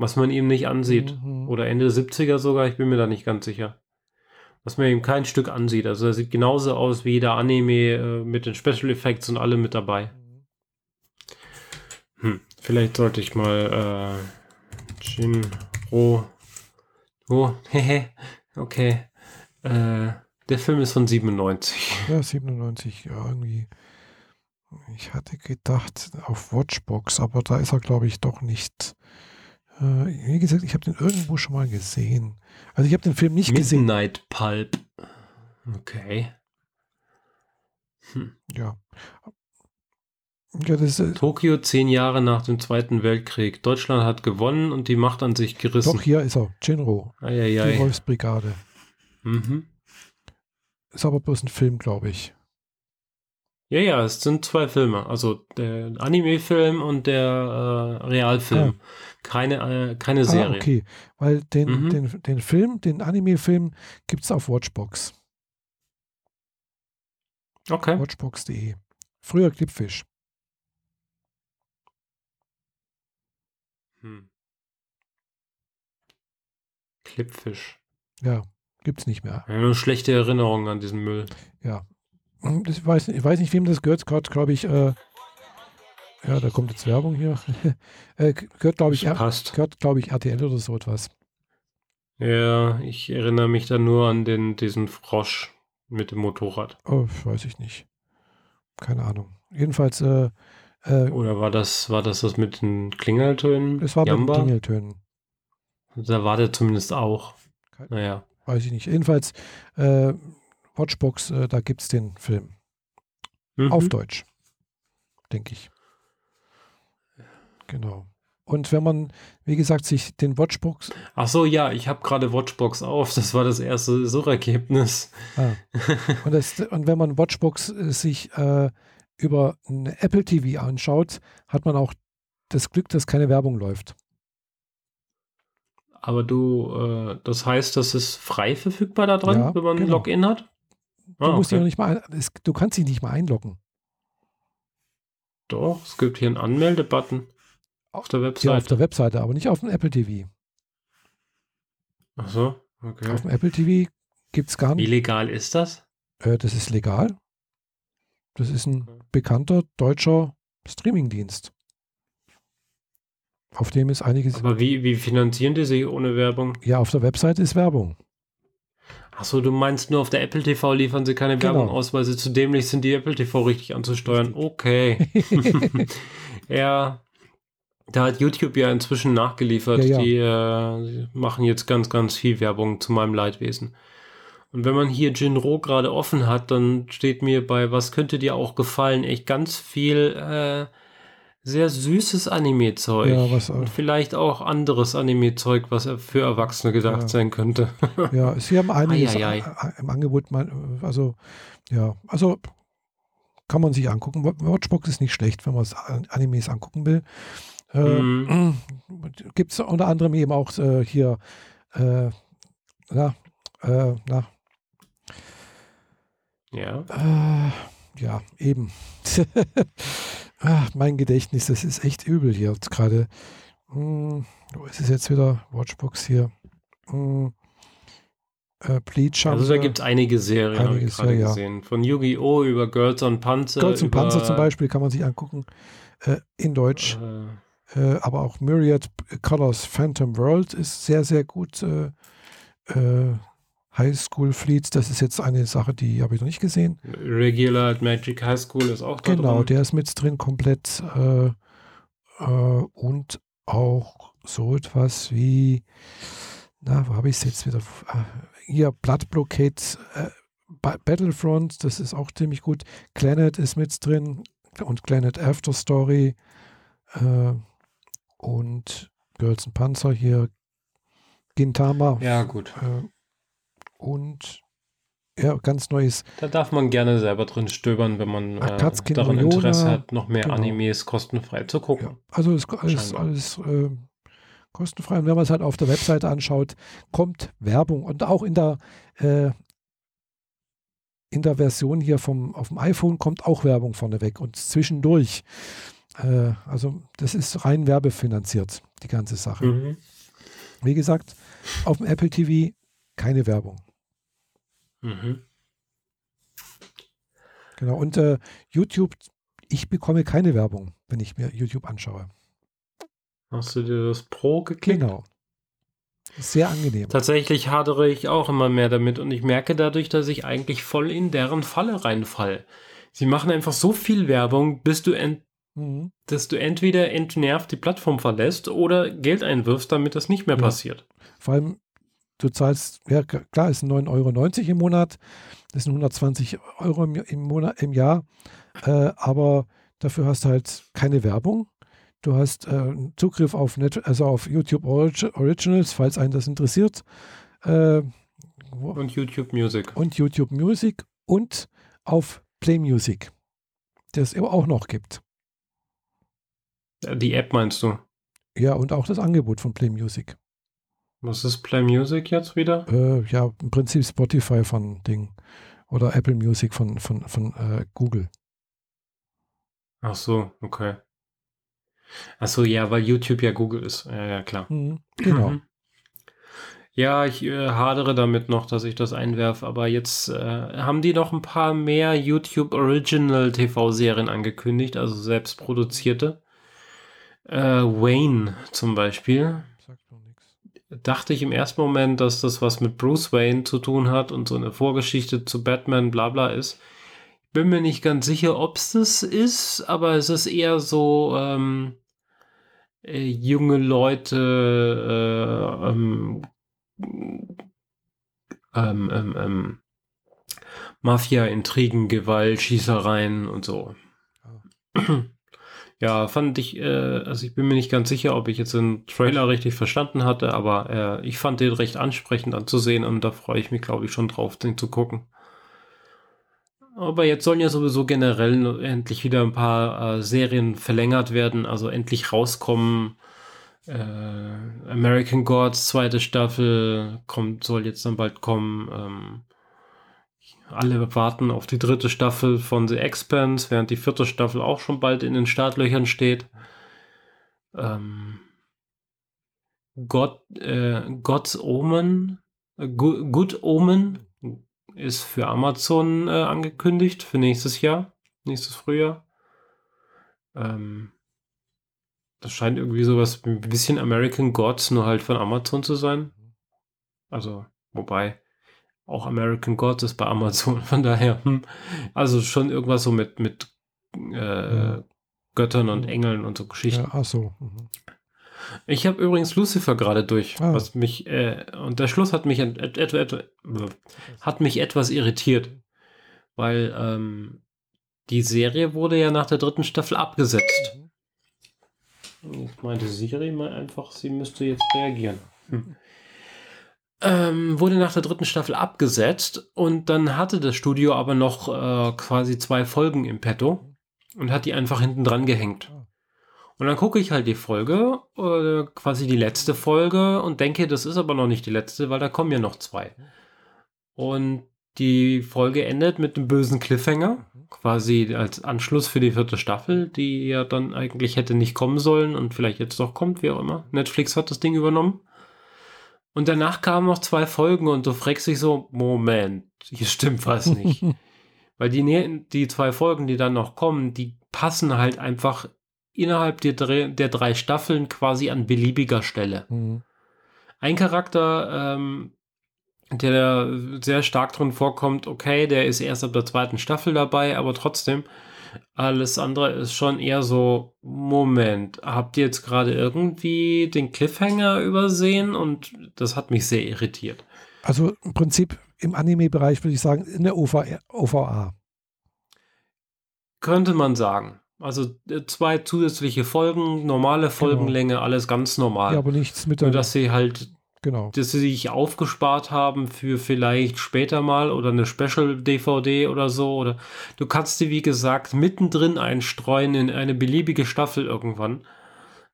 Was man ihm nicht ansieht. Mhm. Oder Ende 70er sogar. Ich bin mir da nicht ganz sicher. Was man ihm kein Stück ansieht. Also er sieht genauso aus wie der Anime äh, mit den Special Effects und alle mit dabei. Hm. Vielleicht sollte ich mal äh, Jinro. Oh, hehe. okay. Äh, der Film ist von 97. Ja, 97, ja, irgendwie. Ich hatte gedacht auf Watchbox, aber da ist er, glaube ich, doch nicht. Äh, wie gesagt, ich habe den irgendwo schon mal gesehen. Also ich habe den Film nicht Midnight gesehen. Midnight Pulp. Okay. Hm. Ja. ja das, äh, Tokio zehn Jahre nach dem Zweiten Weltkrieg. Deutschland hat gewonnen und die Macht an sich gerissen. Doch, hier ist er. Jinro. Eieiei. Die Wolfsbrigade. Mhm. Ist aber bloß ein Film, glaube ich. Ja, ja, es sind zwei Filme. Also der Anime-Film und der äh, Realfilm. Ah. Keine, äh, keine Serie. Ah, okay. Weil den, mhm. den, den Film, den Anime-Film gibt es auf Watchbox. Okay. Watchbox.de. Früher Clipfish. Hm. Clipfish. Ja. Gibt es nicht mehr. Ja, nur schlechte Erinnerungen an diesen Müll. Ja. Ich weiß, ich weiß nicht, wem das gehört. Gehört, glaube ich, äh, ja, da kommt jetzt Werbung hier. äh, gehört, glaube ich, gehört, glaube ich, RTL oder so etwas. Ja, ich erinnere mich da nur an den, diesen Frosch mit dem Motorrad. Oh, weiß ich nicht. Keine Ahnung. Jedenfalls, äh, äh, Oder war das, war das das mit den Klingeltönen? Es war Jamba? mit den Klingeltönen. Da war der zumindest auch. Naja weiß ich nicht. Jedenfalls, äh, Watchbox, äh, da gibt es den Film. Mhm. Auf Deutsch. Denke ich. Genau. Und wenn man, wie gesagt, sich den Watchbox. Ach so, ja, ich habe gerade Watchbox auf. Das war das erste Suchergebnis. Ah. Und, das, und wenn man Watchbox äh, sich äh, über Apple TV anschaut, hat man auch das Glück, dass keine Werbung läuft. Aber du, äh, das heißt, das ist frei verfügbar da dran, ja, wenn man genau. ein Login hat? Ah, du musst okay. ja nicht mal, es, du kannst dich nicht mal einloggen. Doch, es gibt hier einen Anmelde-Button auf der Webseite. Ja, auf der Webseite, aber nicht auf dem Apple TV. Ach so, okay. Auf dem Apple TV gibt es gar nicht. Wie legal ist das? Äh, das ist legal. Das ist ein bekannter deutscher Streamingdienst auf dem ist einiges. Aber wie, wie finanzieren die sich ohne Werbung? Ja, auf der Webseite ist Werbung. Achso, du meinst nur auf der Apple TV liefern sie keine genau. Werbung aus, weil sie zu dämlich sind, die Apple TV richtig anzusteuern. Okay. ja. Da hat YouTube ja inzwischen nachgeliefert. Ja, ja. Die äh, machen jetzt ganz, ganz viel Werbung zu meinem Leidwesen. Und wenn man hier Jinro gerade offen hat, dann steht mir bei Was könnte dir auch gefallen echt ganz viel äh, sehr süßes Anime-Zeug. Ja, was, und vielleicht auch anderes Anime-Zeug, was für Erwachsene gedacht ja. sein könnte. ja, sie haben einiges ai. im Angebot. Also, ja, also kann man sich angucken. Watchbox ist nicht schlecht, wenn man Animes angucken will. Äh, mm. Gibt es unter anderem eben auch äh, hier, äh, na, äh, na. Ja. Äh, ja, eben. Ach, mein Gedächtnis, das ist echt übel hier gerade. Hm, wo ist es jetzt wieder? Watchbox hier. Hm, äh, Bleach Also da gibt es einige Serien, habe ich gerade ja, gesehen. Von Yu-Gi-Oh! über Girls on Panzer. Girls on Panzer zum Beispiel kann man sich angucken. Äh, in Deutsch. Äh, äh aber auch Myriad Colors Phantom World ist sehr, sehr gut äh, äh, High School Fleets, das ist jetzt eine Sache, die habe ich noch nicht gesehen. Regular Magic High School ist auch da Genau, drin. der ist mit drin komplett äh, äh, und auch so etwas wie, na, wo habe ich es jetzt wieder? Äh, hier, Blood Blockade äh, Battlefront, das ist auch ziemlich gut. Planet ist mit drin und Planet After Story äh, und Girls and Panzer hier, Gintama. Ja, gut. Äh, und ja, ganz neues. Da darf man gerne selber drin stöbern, wenn man äh, daran Interesse hat, noch mehr genau. Animes kostenfrei zu gucken. Ja, also ist alles, alles äh, Kostenfrei. Und wenn man es halt auf der Webseite anschaut, kommt Werbung. Und auch in der, äh, in der Version hier vom, auf dem iPhone kommt auch Werbung vorneweg und zwischendurch. Äh, also das ist rein werbefinanziert, die ganze Sache. Mhm. Wie gesagt, auf dem Apple TV keine Werbung. Mhm. Genau, und äh, YouTube, ich bekomme keine Werbung, wenn ich mir YouTube anschaue. Hast du dir das Pro geklickt? Genau. Sehr angenehm. Tatsächlich hadere ich auch immer mehr damit und ich merke dadurch, dass ich eigentlich voll in deren Falle reinfall. Sie machen einfach so viel Werbung, bis du, ent. Dass du entweder entnervt die Plattform verlässt oder Geld einwirfst, damit das nicht mehr ja. passiert. Vor allem, du zahlst, ja klar, ist 9,90 Euro im Monat, das sind 120 Euro im, im, Monat, im Jahr, äh, aber dafür hast du halt keine Werbung Du hast äh, Zugriff auf, Net also auf YouTube Originals, falls einen das interessiert. Äh, und YouTube Music. Und YouTube Music und auf Play Music, das es auch noch gibt. Die App meinst du? Ja, und auch das Angebot von Play Music. Was ist Play Music jetzt wieder? Äh, ja, im Prinzip Spotify von Ding. Oder Apple Music von, von, von äh, Google. Ach so, okay. Achso, ja, weil YouTube ja Google ist. Ja, ja klar. Mhm, genau. Mhm. Ja, ich äh, hadere damit noch, dass ich das einwerfe, aber jetzt äh, haben die noch ein paar mehr YouTube Original TV-Serien angekündigt, also selbst produzierte. Äh, Wayne zum Beispiel. Dachte ich im ersten Moment, dass das was mit Bruce Wayne zu tun hat und so eine Vorgeschichte zu Batman, bla bla ist. Bin mir nicht ganz sicher, ob es das ist, aber es ist eher so, ähm, äh, junge Leute äh, ähm, ähm, ähm, ähm, Mafia-Intrigen, Gewalt, Schießereien und so. Oh. Ja, fand ich, äh, also ich bin mir nicht ganz sicher, ob ich jetzt den Trailer richtig verstanden hatte, aber äh, ich fand den recht ansprechend anzusehen und da freue ich mich, glaube ich, schon drauf, den zu gucken. Aber jetzt sollen ja sowieso generell endlich wieder ein paar äh, Serien verlängert werden, also endlich rauskommen. Äh, American Gods, zweite Staffel, kommt, soll jetzt dann bald kommen. Ähm, alle warten auf die dritte Staffel von The Expanse, während die vierte Staffel auch schon bald in den Startlöchern steht. Ähm, God, äh, God's Omen, äh, Good Omen ist für Amazon äh, angekündigt für nächstes Jahr, nächstes Frühjahr. Ähm, das scheint irgendwie sowas ein bisschen American Gods, nur halt von Amazon zu sein. Also, wobei auch American Gods ist bei Amazon, von daher. Hm. Also schon irgendwas so mit, mit äh, ja. Göttern und Engeln und so Geschichten. Ja, ach so. Mhm. Ich habe übrigens Lucifer gerade durch, ah. was mich äh, und der Schluss hat mich et, et, et, hat mich etwas irritiert, weil ähm, die Serie wurde ja nach der dritten Staffel abgesetzt. Mhm. Ich meinte Siri mal einfach, sie müsste jetzt reagieren. Hm. Ähm, wurde nach der dritten Staffel abgesetzt und dann hatte das Studio aber noch äh, quasi zwei Folgen im Petto und hat die einfach hinten dran gehängt. Und dann gucke ich halt die Folge, äh, quasi die letzte Folge und denke, das ist aber noch nicht die letzte, weil da kommen ja noch zwei. Und die Folge endet mit einem bösen Cliffhanger, quasi als Anschluss für die vierte Staffel, die ja dann eigentlich hätte nicht kommen sollen und vielleicht jetzt doch kommt, wie auch immer. Netflix hat das Ding übernommen. Und danach kamen noch zwei Folgen und du fragst dich so, Moment, hier stimmt was nicht. Weil die, die zwei Folgen, die dann noch kommen, die passen halt einfach innerhalb der, der drei Staffeln quasi an beliebiger Stelle. Mhm. Ein Charakter, ähm, der sehr stark drin vorkommt, okay, der ist erst ab der zweiten Staffel dabei, aber trotzdem, alles andere ist schon eher so, Moment, habt ihr jetzt gerade irgendwie den Cliffhanger übersehen? Und das hat mich sehr irritiert. Also im Prinzip im Anime-Bereich würde ich sagen, in der OVA. Könnte man sagen. Also äh, zwei zusätzliche Folgen, normale Folgenlänge, genau. alles ganz normal. Ja, aber nichts mit der. Nur, dass sie halt, genau. dass sie sich aufgespart haben für vielleicht später mal oder eine Special-DVD oder so. Oder du kannst sie, wie gesagt, mittendrin einstreuen in eine beliebige Staffel irgendwann.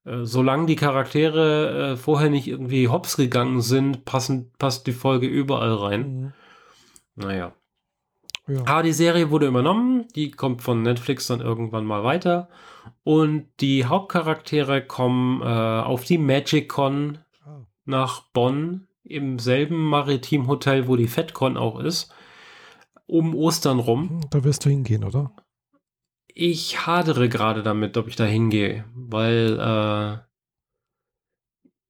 äh, solange die Charaktere äh, vorher nicht irgendwie hops gegangen sind, passen, passt die Folge überall rein. Mhm. Naja. Ja. Aber die Serie wurde übernommen, die kommt von Netflix dann irgendwann mal weiter. Und die Hauptcharaktere kommen äh, auf die Magic Con oh. Nach Bonn, im selben Maritimhotel, wo die FedCon auch ist, um Ostern rum. Hm, da wirst du hingehen, oder? Ich hadere gerade damit, ob ich da hingehe, weil äh,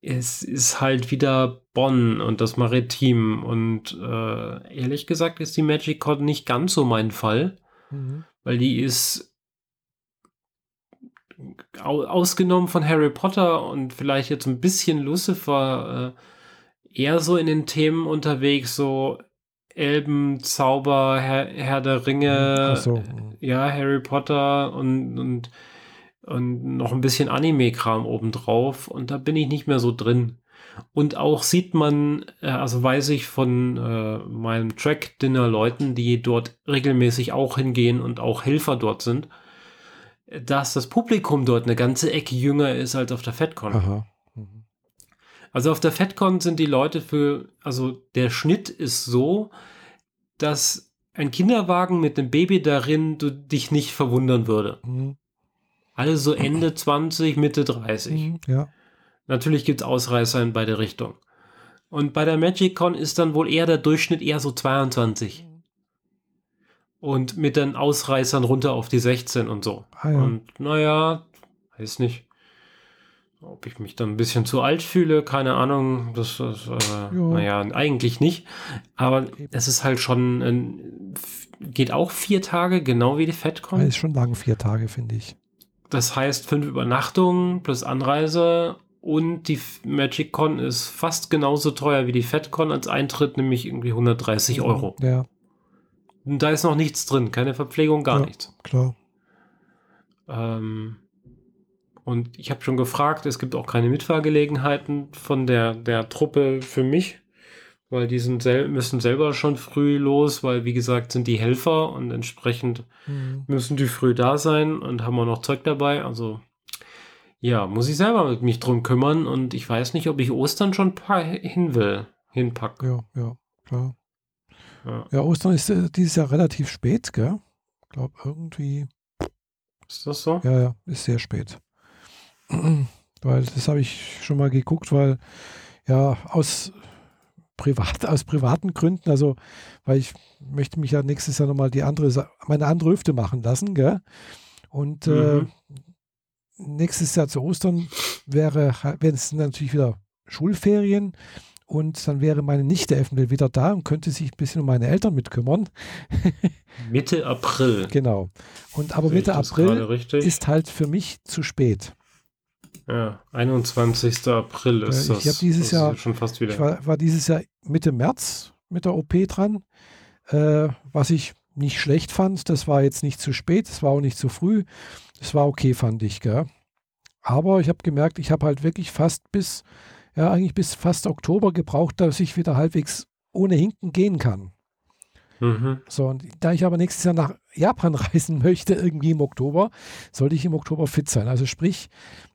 es ist halt wieder Bonn und das Maritim und äh, ehrlich gesagt ist die Magic Con nicht ganz so mein Fall, mhm. weil die ist ausgenommen von Harry Potter und vielleicht jetzt ein bisschen Lucifer äh, eher so in den Themen unterwegs, so Elben, Zauber, Herr, Herr der Ringe, so. ja, Harry Potter und, und, und noch ein bisschen Anime-Kram obendrauf. Und da bin ich nicht mehr so drin. Und auch sieht man, äh, also weiß ich von äh, meinen Track-Dinner-Leuten, die dort regelmäßig auch hingehen und auch Helfer dort sind, dass das Publikum dort eine ganze Ecke jünger ist als auf der FedCon. Mhm. Also auf der FedCon sind die Leute für, also der Schnitt ist so, dass ein Kinderwagen mit einem Baby darin du, dich nicht verwundern würde. Mhm. Alle so Ende 20, Mitte 30. Mhm, ja. Natürlich gibt es Ausreißer in beide Richtungen. Und bei der MagicCon ist dann wohl eher der Durchschnitt eher so 22. Und mit den Ausreißern runter auf die 16 und so. Ah, ja. Und naja, weiß nicht. Ob ich mich dann ein bisschen zu alt fühle, keine Ahnung. Das, das äh, naja, eigentlich nicht. Aber es ist halt schon, ein, geht auch vier Tage, genau wie die FedCon. Ist schon lang, vier Tage, finde ich. Das heißt, fünf Übernachtungen plus Anreise und die MagicCon ist fast genauso teuer wie die FedCon als Eintritt, nämlich irgendwie 130 Euro. Ja. Da ist noch nichts drin, keine Verpflegung, gar ja, nichts. Klar. Ähm, und ich habe schon gefragt, es gibt auch keine Mitfahrgelegenheiten von der, der Truppe für mich, weil die sind sel müssen selber schon früh los, weil wie gesagt sind die Helfer und entsprechend mhm. müssen die früh da sein und haben auch noch Zeug dabei. Also ja, muss ich selber mit mich drum kümmern und ich weiß nicht, ob ich Ostern schon hin will, hinpacken. Ja, ja, klar. Ja, ja Ostern ist äh, dieses Jahr relativ spät, gell? Ich glaube irgendwie. Ist das so? Ja, ja, ist sehr spät. weil das habe ich schon mal geguckt, weil ja aus privat, aus privaten Gründen, also weil ich möchte mich ja nächstes Jahr nochmal die andere, meine andere Hüfte machen lassen, gell? Und äh, mhm. äh, nächstes Jahr zu Ostern wäre, wenn es natürlich wieder Schulferien und dann wäre meine Nichte eventuell wieder da und könnte sich ein bisschen um meine Eltern mitkümmern. Mitte April. Genau. Und aber Mitte April ist halt für mich zu spät. Ja, 21. April ist ich das. Ich dieses das Jahr schon fast wieder. Ich war, war, dieses Jahr Mitte März mit der OP dran, äh, was ich nicht schlecht fand. Das war jetzt nicht zu spät, es war auch nicht zu früh. Es war okay, fand ich. Gell? Aber ich habe gemerkt, ich habe halt wirklich fast bis, ja, eigentlich bis fast Oktober gebraucht, dass ich wieder halbwegs ohne Hinken gehen kann. Mhm. So, und da ich aber nächstes Jahr nach Japan reisen möchte, irgendwie im Oktober, sollte ich im Oktober fit sein. Also sprich,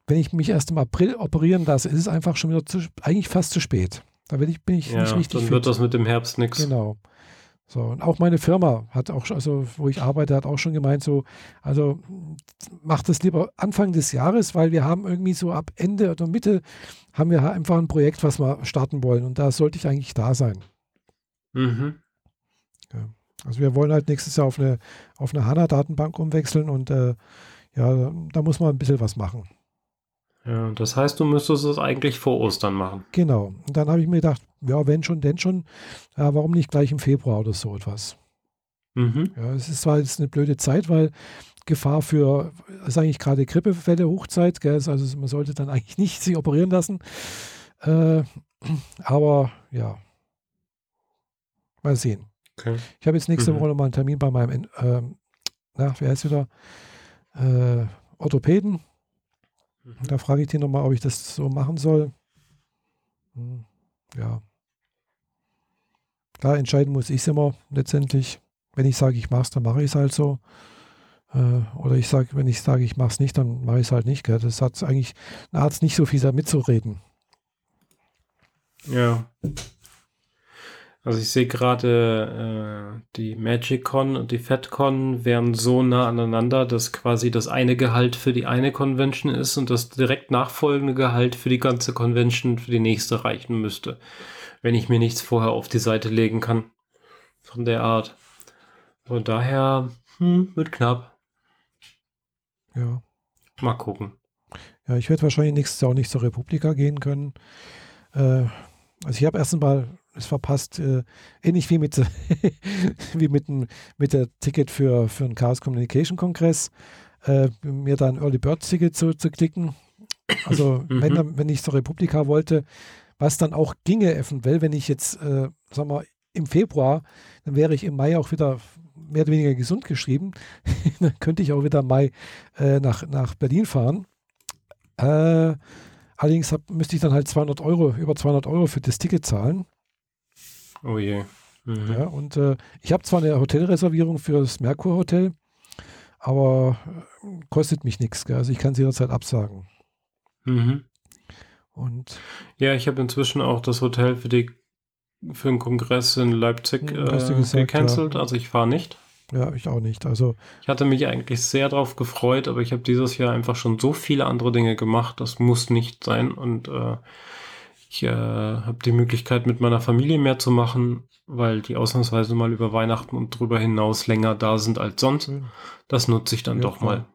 wenn ich mich erst im April operieren lasse, ist es einfach schon wieder zu, eigentlich fast zu spät. Da bin ich, bin ich ja, nicht richtig Dann fit. wird das mit dem Herbst nichts. Genau. So, und auch meine Firma hat auch, also wo ich arbeite, hat auch schon gemeint, so, also macht das lieber Anfang des Jahres, weil wir haben irgendwie so ab Ende oder Mitte haben wir einfach ein Projekt, was wir starten wollen und da sollte ich eigentlich da sein. Mhm. Ja. Also wir wollen halt nächstes Jahr auf eine, auf eine HANA-Datenbank umwechseln und äh, ja, da muss man ein bisschen was machen. Ja, das heißt, du müsstest es eigentlich vor Ostern machen. Genau. Und dann habe ich mir gedacht, ja, wenn schon, denn schon, ja, warum nicht gleich im Februar oder so etwas? Mhm. Ja, es ist zwar jetzt eine blöde Zeit, weil Gefahr für, ist eigentlich gerade Grippefälle, Hochzeit, gell? also man sollte dann eigentlich nicht sich operieren lassen. Äh, aber ja, mal sehen. Okay. Ich habe jetzt nächste mhm. Woche nochmal einen Termin bei meinem, äh, na, wer heißt wieder? Äh, Orthopäden. Mhm. Da frage ich den nochmal, ob ich das so machen soll. Hm, ja. Klar, entscheiden muss ich es immer letztendlich. Wenn ich sage, ich mache es, dann mache ich es halt so. Äh, oder ich sage, wenn ich sage, ich mache es nicht, dann mache ich es halt nicht. Gell? Das hat eigentlich ein Arzt nicht so viel damit zu reden. Ja. Also ich sehe gerade, äh, die MagicCon und die FedCon wären so nah aneinander, dass quasi das eine Gehalt für die eine Convention ist und das direkt nachfolgende Gehalt für die ganze Convention für die nächste reichen müsste. Wenn ich mir nichts vorher auf die Seite legen kann. Von der Art. Von daher, hm, wird knapp. Ja. Mal gucken. Ja, ich werde wahrscheinlich nächstes Jahr auch nicht zur Republika gehen können. Äh, also ich habe erst einmal es verpasst, äh, ähnlich wie mit, wie mit, mit der Ticket für, für einen Chaos Communication Kongress, äh, mir da ein Early Bird Ticket zu, zu klicken. Also mhm. wenn, wenn ich zur Republika wollte, was dann auch ginge eventuell, wenn ich jetzt, äh, sagen wir, im Februar, dann wäre ich im Mai auch wieder mehr oder weniger gesund geschrieben. dann könnte ich auch wieder im Mai äh, nach, nach Berlin fahren. Äh, allerdings hab, müsste ich dann halt 200 Euro, über 200 Euro für das Ticket zahlen. Oh je. Mhm. Ja, und äh, ich habe zwar eine Hotelreservierung für das Merkur Hotel, aber äh, kostet mich nichts. Also ich kann es jederzeit absagen. Mhm. Und ja, ich habe inzwischen auch das Hotel für die für den Kongress in Leipzig äh, gecancelt. Ja. Also ich fahre nicht. Ja, ich auch nicht. Also ich hatte mich eigentlich sehr darauf gefreut, aber ich habe dieses Jahr einfach schon so viele andere Dinge gemacht. Das muss nicht sein und äh, ich äh, habe die Möglichkeit, mit meiner Familie mehr zu machen, weil die ausnahmsweise mal über Weihnachten und darüber hinaus länger da sind als sonst. Das nutze ich dann ja, doch klar. mal.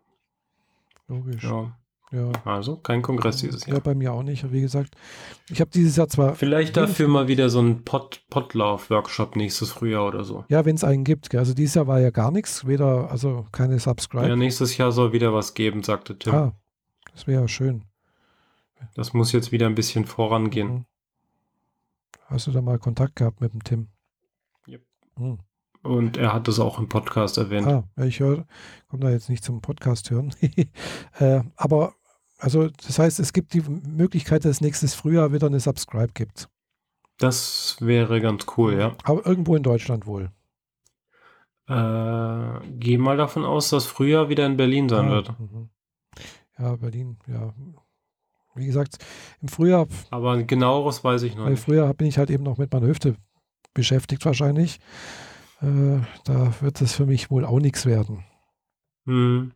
Logisch. Ja. Ja. Also kein Kongress dieses Jahr. Ja, bei mir auch nicht. Wie gesagt, ich habe dieses Jahr zwar. Vielleicht dafür mal wieder so ein Pot Potlauf-Workshop nächstes Frühjahr oder so. Ja, wenn es einen gibt. Also dieses Jahr war ja gar nichts. Weder, also keine Subscribe. Ja, nächstes Jahr soll wieder was geben, sagte Tim. Ah, das wäre ja schön. Das muss jetzt wieder ein bisschen vorangehen. Mhm. Hast du da mal Kontakt gehabt mit dem Tim? Yep. Mhm. Und er hat das auch im Podcast erwähnt. Ah, ich höre, komme da jetzt nicht zum Podcast hören. äh, aber, also, das heißt, es gibt die Möglichkeit, dass nächstes Frühjahr wieder eine Subscribe gibt. Das wäre ganz cool, ja. Aber irgendwo in Deutschland wohl. Äh, geh mal davon aus, dass Frühjahr wieder in Berlin sein ah, wird. Mhm. Ja, Berlin, ja. Wie gesagt, im Frühjahr. Aber genaueres weiß ich noch nicht. Im Frühjahr bin ich halt eben noch mit meiner Hüfte beschäftigt, wahrscheinlich. Äh, da wird es für mich wohl auch nichts werden. Hm.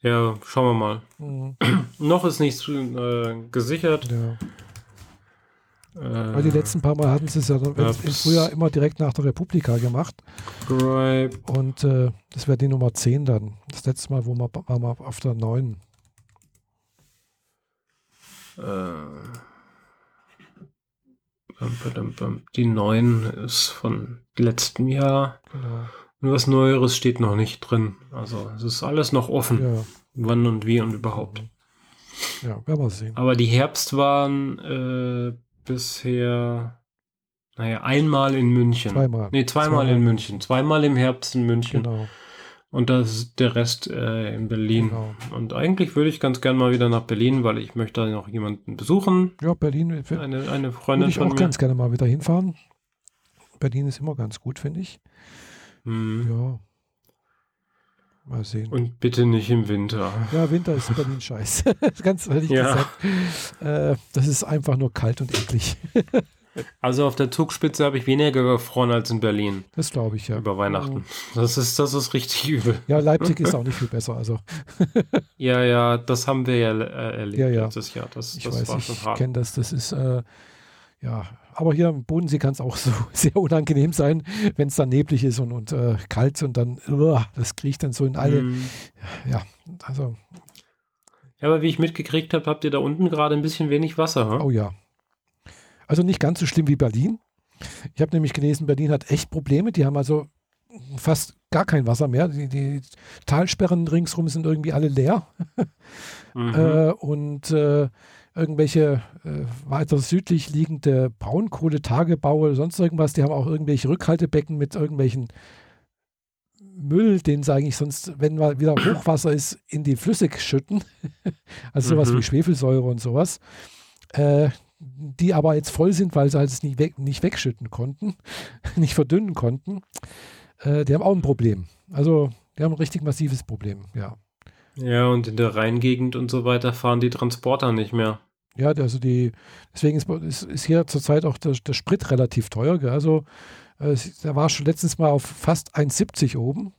Ja, schauen wir mal. Mhm. noch ist nichts äh, gesichert. Ja. Äh, Weil die letzten paar Mal hatten sie es ja im Frühjahr immer direkt nach der Republika gemacht. Gripe. Und äh, das wäre die Nummer 10 dann. Das letzte Mal, wo wir, waren wir auf der 9. Äh, die 9 ist von letztem Jahr. Genau. Und was Neueres steht noch nicht drin. Also es ist alles noch offen. Ja. Wann und wie und überhaupt. Ja, werden wir sehen. Aber die Herbst waren äh, bisher, naja, einmal in München. Zweimal. Nee, zweimal, zweimal, in München. Zweimal im Herbst in München. Genau. Und das ist der Rest äh, in Berlin. Genau. Und eigentlich würde ich ganz gern mal wieder nach Berlin, weil ich möchte da noch jemanden besuchen. Ja, Berlin. Eine, eine Freundin würde ich auch mir. ganz gerne mal wieder hinfahren. Berlin ist immer ganz gut, finde ich. Hm. Ja. Mal sehen. Und bitte nicht im Winter. Ja, Winter ist Berlin scheiße. ganz ehrlich ja. gesagt. Äh, das ist einfach nur kalt und eklig. Also auf der Zugspitze habe ich weniger gefroren als in Berlin. Das glaube ich, ja. Über Weihnachten. Das ist, das ist richtig übel. Ja, Leipzig ist auch nicht viel besser. Also. ja, ja, das haben wir ja äh, erlebt ja, ja. letztes Jahr. Das, ich das weiß, war schon hart. Ich kenne das. Das ist, äh, ja, aber hier im Bodensee kann es auch so sehr unangenehm sein, wenn es dann neblig ist und, und äh, kalt und dann, uh, das kriecht dann so in alle. Mm. Ja, also. Ja, aber wie ich mitgekriegt habe, habt ihr da unten gerade ein bisschen wenig Wasser. Hm? Oh ja, also nicht ganz so schlimm wie Berlin. Ich habe nämlich gelesen, Berlin hat echt Probleme. Die haben also fast gar kein Wasser mehr. Die, die Talsperren ringsrum sind irgendwie alle leer. mhm. äh, und äh, irgendwelche äh, weiter südlich liegende Braunkohletagebaue oder sonst irgendwas, die haben auch irgendwelche Rückhaltebecken mit irgendwelchen Müll, den sie eigentlich sonst, wenn mal wieder Hochwasser ist, in die Flüsse schütten. also sowas mhm. wie Schwefelsäure und sowas. Äh, die aber jetzt voll sind, weil sie halt es nicht, weg, nicht wegschütten konnten, nicht verdünnen konnten. Äh, die haben auch ein Problem. Also die haben ein richtig massives Problem, ja. Ja, und in der Rheingegend und so weiter fahren die Transporter nicht mehr. Ja, also die, deswegen ist, ist, ist hier zurzeit auch der, der Sprit relativ teuer. Gell? Also äh, der war schon letztens mal auf fast 1,70 oben.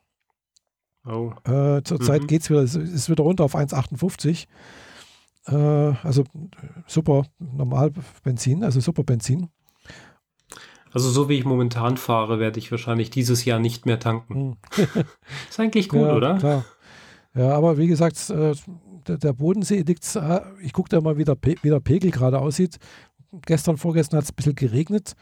Oh. Äh, zurzeit mhm. geht es wieder, es ist wieder runter auf 1,58. Äh, also super normal Benzin, also super Benzin. Also so wie ich momentan fahre, werde ich wahrscheinlich dieses Jahr nicht mehr tanken. Hm. ist eigentlich gut, ja, oder? Klar. Ja, aber wie gesagt, äh, der, Bodensee liegt, äh, ich gucke da mal, wie der, wie der Pegel gerade aussieht. Gestern, vorgestern hat es ein bisschen geregnet.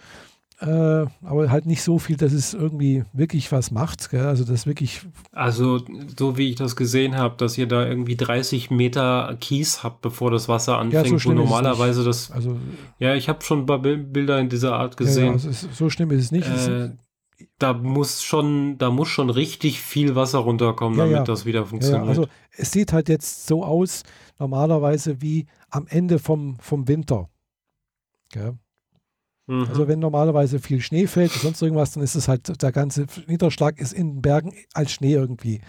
Äh, aber halt nicht so viel, dass es irgendwie wirklich was macht. Gell? Also das wirklich. Also so wie ich das gesehen habe, dass ihr da irgendwie 30 Meter Kies habt, bevor das Wasser anfängt, ja, so wo normalerweise das. Also, ja, ich habe schon ein paar Bilder in dieser Art gesehen. Ja, also ist, so schlimm ist es nicht. Äh, da muss schon, da muss schon richtig viel Wasser runterkommen, ja, damit das wieder funktioniert. also es sieht halt jetzt so aus, normalerweise wie am Ende vom, vom Winter. Gell? Mhm. Also wenn normalerweise viel Schnee fällt oder sonst irgendwas, dann ist es halt, der ganze Niederschlag ist in den Bergen als Schnee irgendwie.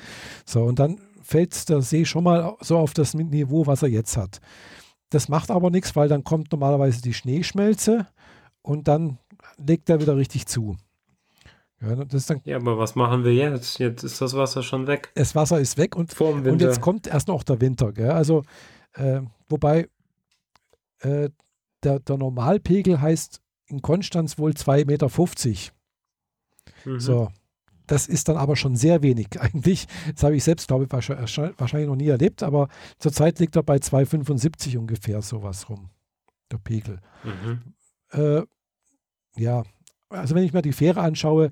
So, und dann fällt der See schon mal so auf das Niveau, was er jetzt hat. Das macht aber nichts, weil dann kommt normalerweise die Schneeschmelze und dann legt er wieder richtig zu. Ja, dann, ja, aber was machen wir jetzt? Jetzt ist das Wasser schon weg. Das Wasser ist weg und, und jetzt kommt erst noch der Winter. Gell? Also, äh, wobei äh, der, der Normalpegel heißt in Konstanz wohl 2,50 Meter. Mhm. So. Das ist dann aber schon sehr wenig eigentlich. Das habe ich selbst, glaube ich, wahrscheinlich noch nie erlebt, aber zurzeit liegt er bei 2,75 ungefähr sowas rum, der Pegel. Mhm. Äh, ja, also wenn ich mir die Fähre anschaue,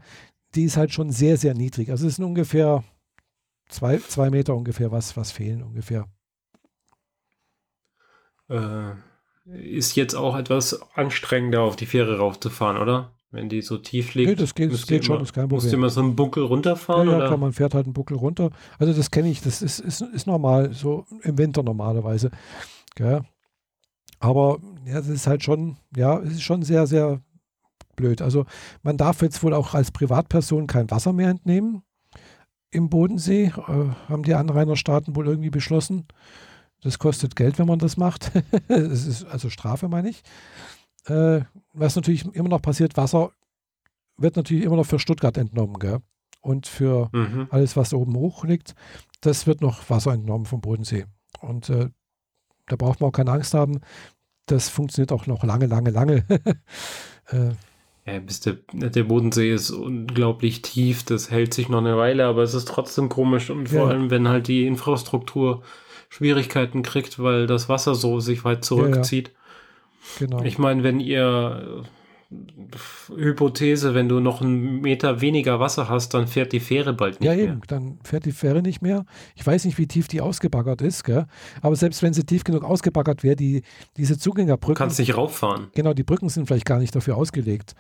die ist halt schon sehr, sehr niedrig. Also es sind ungefähr zwei, zwei Meter ungefähr, was, was fehlen ungefähr. Äh, ist jetzt auch etwas anstrengender, auf die Fähre raufzufahren, oder? Wenn die so tief liegt. Nee, das geht, das geht schon, das ist kein Problem. Musst du immer so einen Buckel runterfahren? Ja, ja klar, man fährt halt einen Buckel runter. Also das kenne ich, das ist, ist, ist normal, so im Winter normalerweise. Ja. Aber ja, das ist halt schon, ja, es ist schon sehr, sehr blöd. Also man darf jetzt wohl auch als Privatperson kein Wasser mehr entnehmen im Bodensee, äh, haben die Anrainerstaaten wohl irgendwie beschlossen. Das kostet Geld, wenn man das macht. das ist also Strafe, meine ich. Äh, was natürlich immer noch passiert, Wasser wird natürlich immer noch für Stuttgart entnommen, gell? Und für mhm. alles, was oben hoch liegt, das wird noch Wasser entnommen vom Bodensee. Und äh, da braucht man auch keine Angst haben. Das funktioniert auch noch lange, lange, lange. äh, ja, bis der, der Bodensee ist unglaublich tief, das hält sich noch eine Weile, aber es ist trotzdem komisch und vor ja. allem, wenn halt die Infrastruktur Schwierigkeiten kriegt, weil das Wasser so sich weit zurückzieht. Ja, ja. Genau. Ich meine, wenn ihr Hypothese, wenn du noch einen Meter weniger Wasser hast, dann fährt die Fähre bald nicht mehr. Ja, eben, dann fährt die Fähre nicht mehr. Ich weiß nicht, wie tief die ausgebaggert ist, gell? aber selbst wenn sie tief genug ausgebaggert wäre, die, diese Zugängerbrücken. Kannst nicht rauffahren. Genau, die Brücken sind vielleicht gar nicht dafür ausgelegt.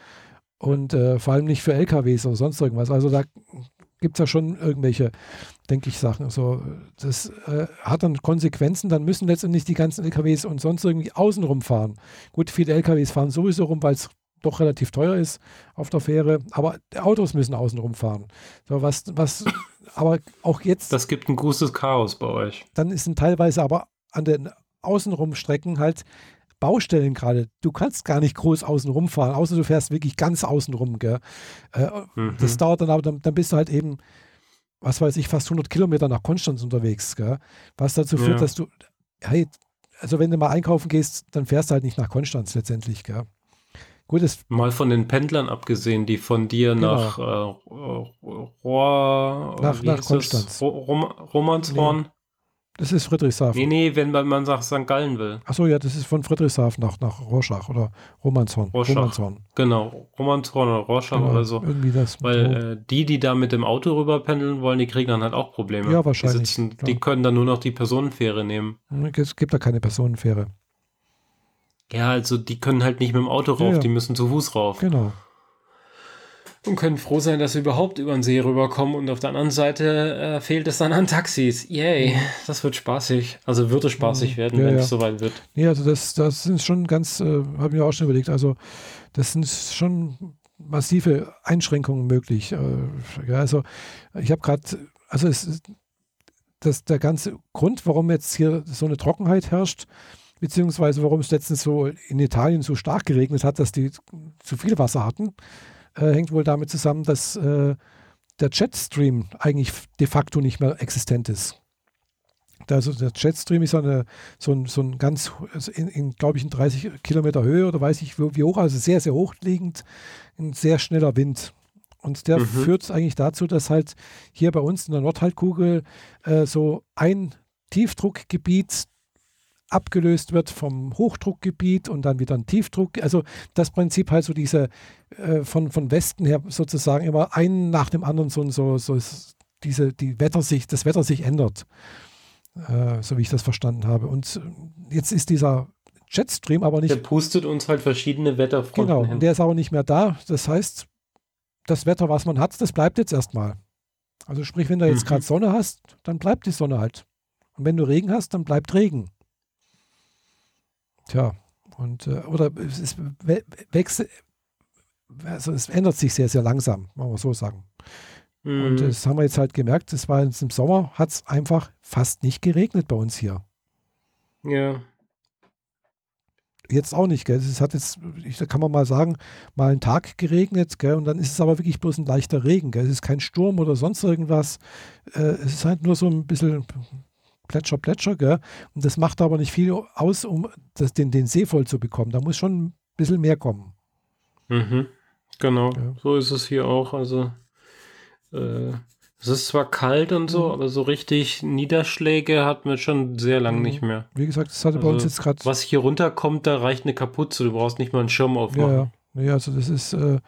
Und äh, vor allem nicht für LKWs oder sonst irgendwas. Also da gibt es ja schon irgendwelche, denke ich, Sachen. So, das äh, hat dann Konsequenzen, dann müssen letztendlich die ganzen LKWs und sonst irgendwie außenrum fahren. Gut, viele LKWs fahren sowieso rum, weil es doch relativ teuer ist auf der Fähre, aber Autos müssen außenrum fahren. So, was, was, aber auch jetzt. Das gibt ein großes Chaos bei euch. Dann sind teilweise aber an den Außenrumstrecken halt Baustellen gerade. Du kannst gar nicht groß außen rumfahren, außer du fährst wirklich ganz außen rum. Gell? Äh, mhm. Das dauert dann aber, dann, dann, bist du halt eben, was weiß ich, fast 100 Kilometer nach Konstanz unterwegs. Gell? Was dazu führt, ja. dass du, hey, also wenn du mal einkaufen gehst, dann fährst du halt nicht nach Konstanz letztendlich. Gell? Gut, mal von den Pendlern abgesehen, die von dir genau. nach äh, Rohr, nach, nach Konstanz. Rom, Romanshorn. Nee. Das ist Friedrichshafen. Nee, nee, wenn man, man sagt St. Gallen will. Achso, ja, das ist von Friedrichshafen nach, nach Rorschach oder Romanshorn. Rorschach. Romanshorn. Genau, Romanshorn oder Rorschach genau, oder so. Irgendwie das. Weil äh, die, die da mit dem Auto rüber pendeln wollen, die kriegen dann halt auch Probleme. Ja, wahrscheinlich. Die, sitzen, die können dann nur noch die Personenfähre nehmen. Es gibt da keine Personenfähre. Ja, also die können halt nicht mit dem Auto rauf, ja, ja. die müssen zu Fuß rauf. Genau und können froh sein, dass wir überhaupt über den See rüberkommen. Und auf der anderen Seite äh, fehlt es dann an Taxis. Yay, das wird spaßig. Also würde spaßig werden, ja, wenn es soweit wird. Nee, also das, das sind schon ganz, äh, habe ich mir auch schon überlegt, also das sind schon massive Einschränkungen möglich. Äh, ja, also ich habe gerade also es das, der ganze Grund, warum jetzt hier so eine Trockenheit herrscht, beziehungsweise warum es letztens so in Italien so stark geregnet hat, dass die zu viel Wasser hatten, äh, hängt wohl damit zusammen, dass äh, der Jetstream eigentlich de facto nicht mehr existent ist. Also der Jetstream ist eine, so, ein, so ein ganz, also in, in glaube ich, in 30 Kilometer Höhe oder weiß ich wie hoch, also sehr, sehr hoch liegend, ein sehr schneller Wind. Und der mhm. führt eigentlich dazu, dass halt hier bei uns in der Nordhalbkugel äh, so ein Tiefdruckgebiet abgelöst wird vom Hochdruckgebiet und dann wieder ein Tiefdruck. Also das Prinzip halt so diese äh, von, von Westen her sozusagen immer einen nach dem anderen so, so, so diese, die Wetter sich, das Wetter sich ändert. Äh, so wie ich das verstanden habe. Und jetzt ist dieser Jetstream aber nicht. Der pustet uns halt verschiedene Wetterfronten. Genau, hin. und der ist aber nicht mehr da. Das heißt, das Wetter, was man hat, das bleibt jetzt erstmal. Also sprich, wenn du jetzt mhm. gerade Sonne hast, dann bleibt die Sonne halt. Und wenn du Regen hast, dann bleibt Regen. Tja, und äh, oder es ist, wächst, also es ändert sich sehr, sehr langsam, wollen wir so sagen. Mhm. Und das haben wir jetzt halt gemerkt, das war jetzt im Sommer, hat es einfach fast nicht geregnet bei uns hier. Ja. Jetzt auch nicht, gell? Es hat jetzt, ich, da kann man mal sagen, mal einen Tag geregnet, gell? Und dann ist es aber wirklich bloß ein leichter Regen, gell? Es ist kein Sturm oder sonst irgendwas. Äh, es ist halt nur so ein bisschen Plätscher, Plätscher, gell? Und das macht aber nicht viel aus, um das, den, den See voll zu bekommen. Da muss schon ein bisschen mehr kommen. Mhm. Genau, ja. so ist es hier auch. Also äh, es ist zwar kalt und so, mhm. aber so richtig Niederschläge hat man schon sehr lange mhm. nicht mehr. Wie gesagt, das hatte also, bei uns jetzt gerade. Was hier runterkommt, da reicht eine Kapuze. Du brauchst nicht mal einen Schirm aufmachen. Ja, ja. Nee, also das ist äh,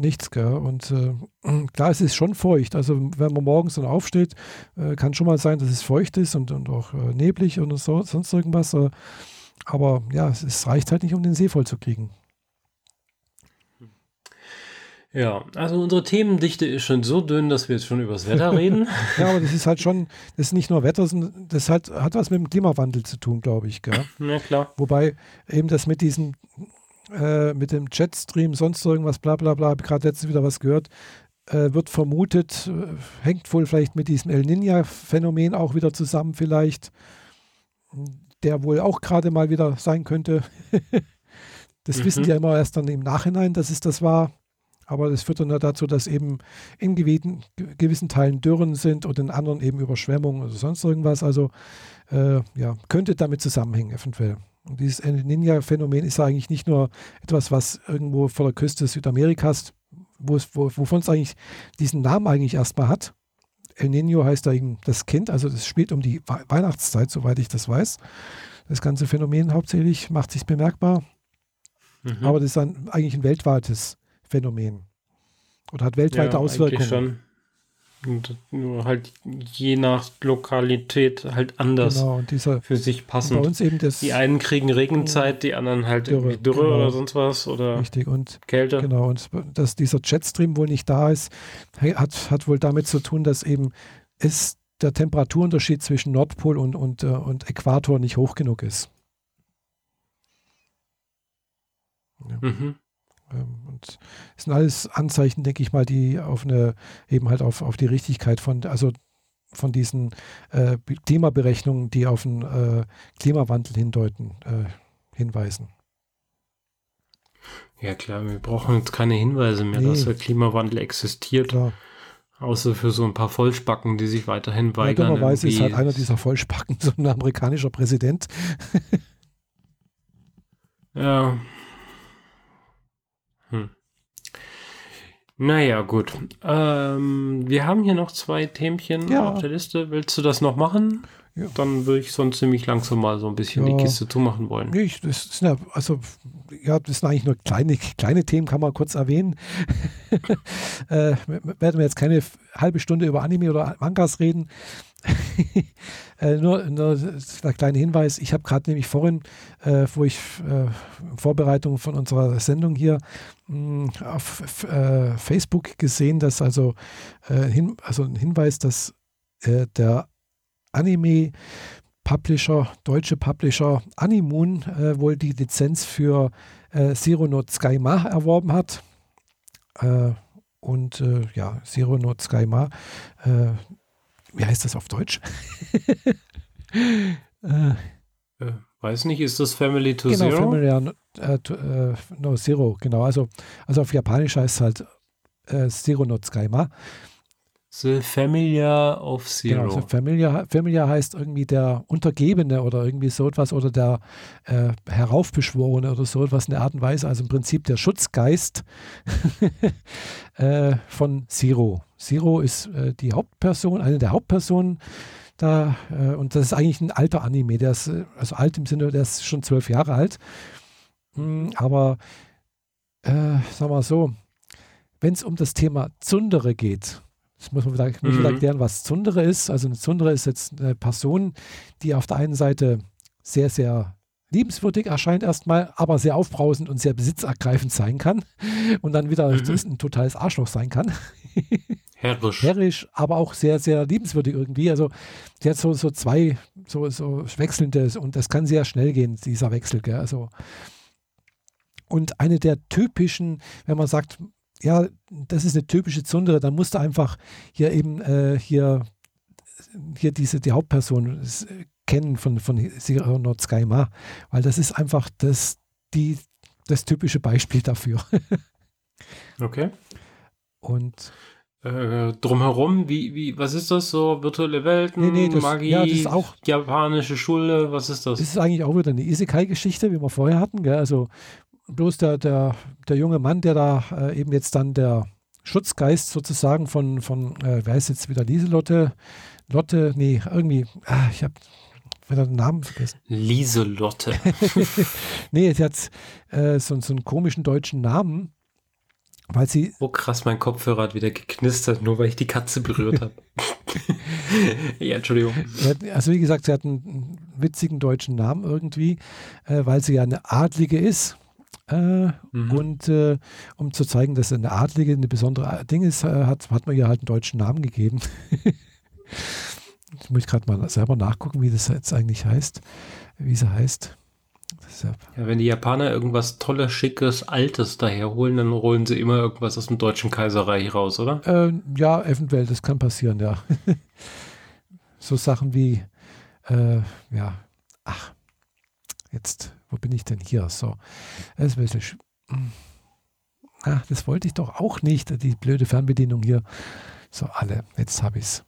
nichts, gell? Und äh, klar, es ist schon feucht. Also wenn man morgens dann aufsteht, äh, kann schon mal sein, dass es feucht ist und, und auch äh, neblig und so, sonst irgendwas. Äh, aber ja, es, es reicht halt nicht, um den See voll zu kriegen. Ja, also unsere Themendichte ist schon so dünn, dass wir jetzt schon über das Wetter reden. ja, aber das ist halt schon, das ist nicht nur Wetter, sondern das hat, hat was mit dem Klimawandel zu tun, glaube ich. Gell? Ja, klar. Wobei eben das mit diesen, äh, mit dem Jetstream, sonst irgendwas, bla bla bla, habe gerade letztens wieder was gehört, äh, wird vermutet, äh, hängt wohl vielleicht mit diesem El Niño-Phänomen auch wieder zusammen vielleicht, der wohl auch gerade mal wieder sein könnte. das mhm. wissen die ja immer erst dann im Nachhinein, dass es das war. Aber das führt dann dazu, dass eben in gewissen, gewissen Teilen Dürren sind und in anderen eben Überschwemmungen oder sonst irgendwas. Also äh, ja, könnte damit zusammenhängen eventuell. Und dieses El Niño-Phänomen ist eigentlich nicht nur etwas, was irgendwo vor der Küste Südamerikas, wo es, wo, wovon es eigentlich diesen Namen eigentlich erstmal hat. El Niño heißt da eben das Kind, also das spielt um die Weihnachtszeit, soweit ich das weiß. Das ganze Phänomen hauptsächlich macht sich bemerkbar. Mhm. Aber das ist dann eigentlich ein weltweites Phänomen. Oder hat weltweite ja, Auswirkungen. Schon. Und nur halt je nach Lokalität halt anders genau, dieser, für sich passend. Bei uns eben das die einen kriegen Regenzeit, die anderen halt Dürre, Dürre genau. oder sonst was oder Richtig. Und, Kälte. Genau, und dass dieser Jetstream wohl nicht da ist, hat, hat wohl damit zu tun, dass eben es der Temperaturunterschied zwischen Nordpol und, und, äh, und Äquator nicht hoch genug ist. Ja. Mhm. Ähm, und es sind alles Anzeichen, denke ich mal, die auf eine, eben halt auf, auf die Richtigkeit von, also von diesen äh, Klimaberechnungen, die auf den äh, Klimawandel hindeuten, äh, hinweisen. Ja klar, wir brauchen jetzt keine Hinweise mehr, nee. dass der Klimawandel existiert. Klar. Außer für so ein paar Vollspacken, die sich weiterhin weigern. Ja, dummerweise ist halt einer dieser Vollspacken so ein amerikanischer Präsident. ja, hm. Naja, gut. Ähm, wir haben hier noch zwei Themchen ja. auf der Liste. Willst du das noch machen? Ja. Dann würde ich sonst nämlich langsam mal so ein bisschen ja. die Kiste zumachen wollen. Nee, das sind ja, also, ja, das sind eigentlich nur kleine, kleine Themen, kann man kurz erwähnen. äh, werden wir jetzt keine halbe Stunde über Anime oder Mangas reden. Äh, nur, nur ein kleiner Hinweis, ich habe gerade nämlich vorhin, äh, wo ich äh, Vorbereitung von unserer Sendung hier mh, hm, auf äh, Facebook gesehen, dass also, äh, hin, also ein Hinweis, dass äh, der Anime Publisher, deutsche Publisher Animoon wohl die Lizenz für äh, Zero no Tsukaima erworben hat. und ja, Zero no Tsukaima wie heißt das auf Deutsch? äh, äh, weiß nicht, ist das Family to genau, Zero? Family äh, to, äh, no Zero, genau. Also, also auf Japanisch heißt es halt äh, Zero no Tsukaima. The Familiar of Zero. Genau, Familiar, Familiar heißt irgendwie der Untergebene oder irgendwie so etwas oder der äh, Heraufbeschworene oder so etwas in der Art und Weise. Also im Prinzip der Schutzgeist äh, von Zero. Zero ist äh, die Hauptperson, eine der Hauptpersonen da äh, und das ist eigentlich ein alter Anime. Der ist, äh, also alt im Sinne, der ist schon zwölf Jahre alt. Hm, aber äh, sagen wir mal so, wenn es um das Thema Zundere geht, das muss man wieder, muss mhm. erklären, was Zundere ist. Also eine Zundere ist jetzt eine Person, die auf der einen Seite sehr, sehr liebenswürdig erscheint erstmal, aber sehr aufbrausend und sehr besitzergreifend sein kann und dann wieder mhm. ein totales Arschloch sein kann. Herrisch. Herrisch, aber auch sehr, sehr liebenswürdig irgendwie. Also sie hat so, so zwei, so, so wechselnde und das kann sehr schnell gehen, dieser Wechsel. Gell? Also, und eine der typischen, wenn man sagt, ja, das ist eine typische Zundere, dann musst du einfach hier eben äh, hier, hier diese, die Hauptperson äh, kennen von, von Zero Not weil das ist einfach das, die, das typische Beispiel dafür. okay. Und äh, drumherum, wie, wie, was ist das so? Virtuelle Welten, nee, nee, das, Magie, ja, das ist auch, japanische Schule, was ist das? Das ist eigentlich auch wieder eine Isekai-Geschichte, wie wir vorher hatten. Gell? Also bloß der, der, der junge Mann, der da äh, eben jetzt dann der Schutzgeist sozusagen von, von äh, wer ist jetzt wieder Lieselotte? Lotte, nee, irgendwie, ah, ich habe wieder den Namen vergessen. Lieselotte. nee, sie hat äh, so, so einen komischen deutschen Namen, weil sie. Oh krass, mein Kopfhörer hat wieder geknistert, nur weil ich die Katze berührt habe. ja, Entschuldigung. Also wie gesagt, sie hat einen witzigen deutschen Namen irgendwie, äh, weil sie ja eine Adlige ist äh, mhm. Und äh, um zu zeigen, dass eine Adlige eine besondere Ding ist, äh, hat, hat man ihr halt einen deutschen Namen gegeben. ich muss gerade mal selber nachgucken, wie das jetzt eigentlich heißt, wie sie heißt. Ja, wenn die Japaner irgendwas Tolles, Schickes, Altes daherholen, dann holen sie immer irgendwas aus dem Deutschen Kaiserreich raus, oder? Äh, ja, eventuell, das kann passieren, ja. so Sachen wie, äh, ja, ach, jetzt wo bin ich denn hier? So, das, ist ah, das wollte ich doch auch nicht, die blöde Fernbedienung hier. So, alle, jetzt habe ich es.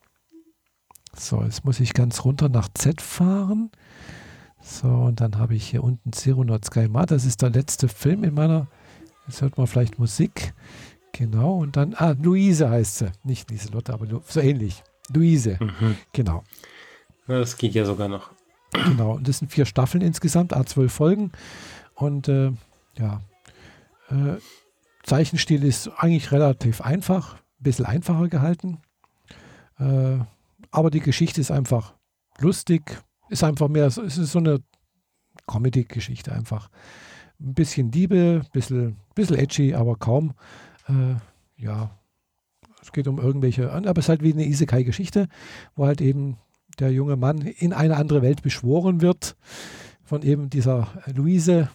So, jetzt muss ich ganz runter nach Z fahren. So, und dann habe ich hier unten Zero Not Sky Ma. Das ist der letzte Film in meiner. Jetzt hört man vielleicht Musik. Genau, und dann, ah, Luise heißt sie. Nicht Lieselotte, aber so ähnlich. Luise, mhm. genau. Das geht ja sogar noch. Genau, und das sind vier Staffeln insgesamt, A12 Folgen. Und äh, ja, äh, Zeichenstil ist eigentlich relativ einfach, ein bisschen einfacher gehalten. Äh, aber die Geschichte ist einfach lustig, ist einfach mehr, es ist so eine Comedy-Geschichte einfach. Ein bisschen Liebe, ein bisschen, bisschen edgy, aber kaum. Äh, ja, es geht um irgendwelche, aber es ist halt wie eine Isekai-Geschichte, wo halt eben der junge Mann in eine andere Welt beschworen wird von eben dieser Luise.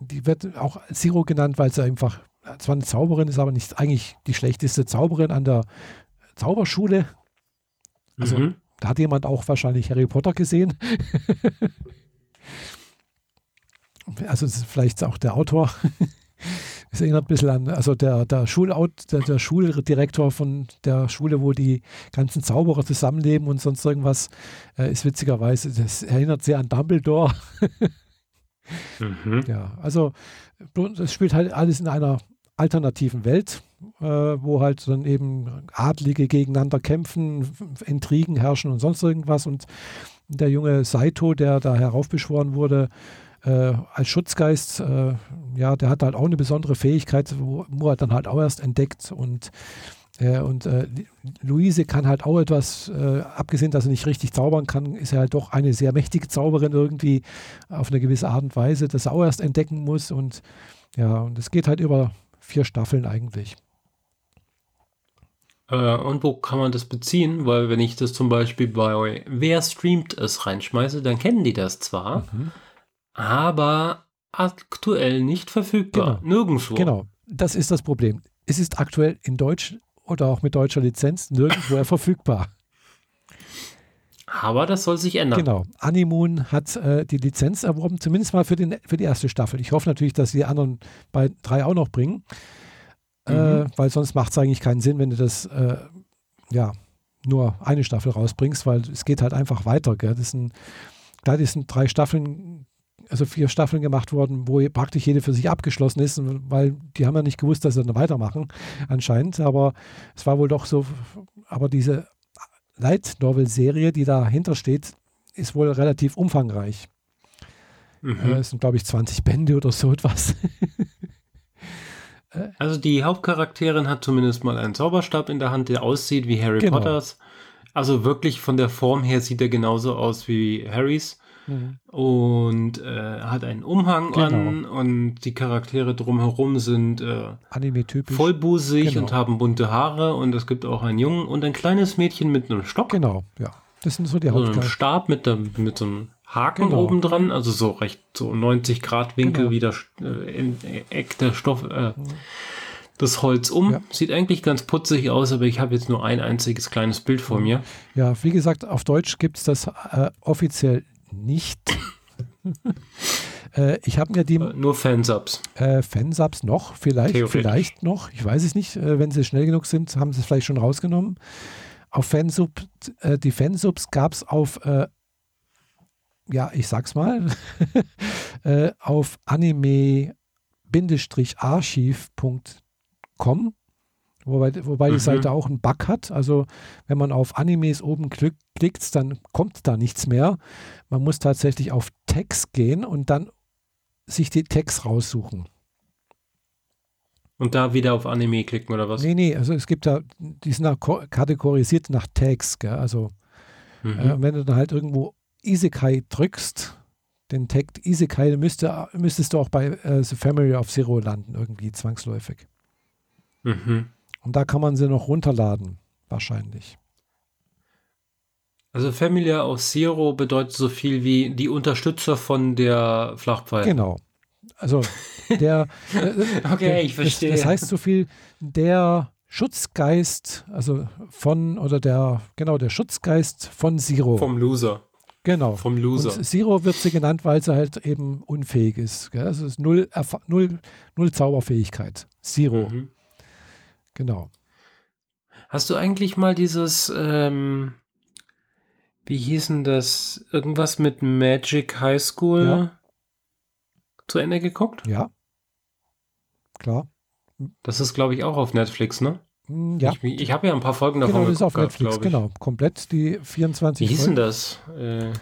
Die wird auch Zero genannt, weil sie einfach zwar eine Zauberin ist, aber nicht eigentlich die schlechteste Zauberin an der Zauberschule. Also mhm. da hat jemand auch wahrscheinlich Harry Potter gesehen. also vielleicht auch der Autor. Es erinnert ein bisschen an, also der, der, Schulaut, der, der, Schuldirektor von der Schule, wo die ganzen Zauberer zusammenleben und sonst irgendwas, äh, ist witzigerweise, das erinnert sehr an Dumbledore. mhm. Ja, also das spielt halt alles in einer alternativen Welt, äh, wo halt dann eben Adlige gegeneinander kämpfen, Intrigen herrschen und sonst irgendwas. Und der junge Saito, der da heraufbeschworen wurde, äh, als Schutzgeist, äh, ja, der hat halt auch eine besondere Fähigkeit, wo, er dann halt auch erst entdeckt und äh, und äh, Luise kann halt auch etwas, äh, abgesehen, dass er nicht richtig zaubern kann, ist er halt doch eine sehr mächtige Zauberin irgendwie auf eine gewisse Art und Weise, das er auch erst entdecken muss. Und ja, und es geht halt über vier Staffeln eigentlich. Äh, und wo kann man das beziehen? Weil wenn ich das zum Beispiel bei Wer streamt es reinschmeiße, dann kennen die das zwar. Mhm aber aktuell nicht verfügbar. Genau. Nirgendwo. Genau, das ist das Problem. Es ist aktuell in Deutsch oder auch mit deutscher Lizenz nirgendwo verfügbar. Aber das soll sich ändern. Genau. Animoon hat äh, die Lizenz erworben, zumindest mal für, den, für die erste Staffel. Ich hoffe natürlich, dass sie die anderen bei drei auch noch bringen. Äh, mhm. Äh, weil sonst macht es eigentlich keinen Sinn, wenn du das äh, ja nur eine Staffel rausbringst, weil es geht halt einfach weiter. Gell? Das sind, da sind drei Staffeln, also vier Staffeln gemacht worden, wo praktisch jede für sich abgeschlossen ist, weil die haben ja nicht gewusst, dass sie dann weitermachen, anscheinend. Aber es war wohl doch so, aber diese Light Novel Serie, die dahinter steht, ist wohl relativ umfangreich. Mhm. Äh, es sind, glaube ich, 20 Bände oder so etwas. Äh, also die Hauptcharakterin hat zumindest mal einen Zauberstab in der Hand, der aussieht wie Harry genau. Potters. Also wirklich von der Form her sieht er genauso aus wie Harrys. Mhm. Und äh, hat einen Umhang genau. an und die Charaktere drumherum sind äh, vollbusig genau. und haben bunte Haare und es gibt auch einen Jungen und ein kleines Mädchen mit einem Stock. Genau, ja. Das sind so die Hauptcharaktere. So einem Stab mit, der, mit so einem Haken genau. oben dran, also so recht so 90 Grad Winkel genau. wie der äh, in, Eck der Stoff, äh, mhm. das Holz um. Ja. Sieht eigentlich ganz putzig aus, aber ich habe jetzt nur ein einziges kleines Bild vor mir. Ja, wie gesagt, auf Deutsch gibt es das äh, offiziell nicht. äh, ich habe mir die. Äh, nur Fansubs. Äh, Fansubs noch, vielleicht, vielleicht noch. Ich weiß es nicht. Äh, wenn sie schnell genug sind, haben sie es vielleicht schon rausgenommen. Auf Fansub, äh, die Fansubs gab es auf ja, ich sag's mal, äh, auf anime-archiv.com, wobei, wobei mhm. die Seite auch einen Bug hat. Also wenn man auf Animes oben klickt, dann kommt da nichts mehr. Man muss tatsächlich auf Text gehen und dann sich die Text raussuchen. Und da wieder auf Anime klicken oder was? Nee, nee, also es gibt da, die sind kategorisiert nach Tags, gell? also mhm. äh, wenn du dann halt irgendwo Isekai drückst, den Tag Isekai, müsste, müsstest du auch bei äh, The Family of Zero landen, irgendwie zwangsläufig. Mhm. Und da kann man sie noch runterladen, wahrscheinlich. Also Family of Zero bedeutet so viel wie die Unterstützer von der Flachpfeil. Genau. Also der. Äh, okay, der, ich verstehe. Das, das heißt so viel, der Schutzgeist, also von, oder der, genau, der Schutzgeist von Zero. Vom Loser. Genau. Vom Loser. Und Zero wird sie genannt, weil sie halt eben unfähig ist. Gell? Also es ist null, null, null Zauberfähigkeit. Zero. Mhm. Genau. Hast du eigentlich mal dieses, ähm, wie hießen das, irgendwas mit Magic High School ja. zu Ende geguckt? Ja. Klar. Das ist, glaube ich, auch auf Netflix, ne? Hm, ja. Ich, ich habe ja ein paar Folgen davon genau, das ist auf Netflix, genau. Komplett die 24 Wie hieß denn das? Äh,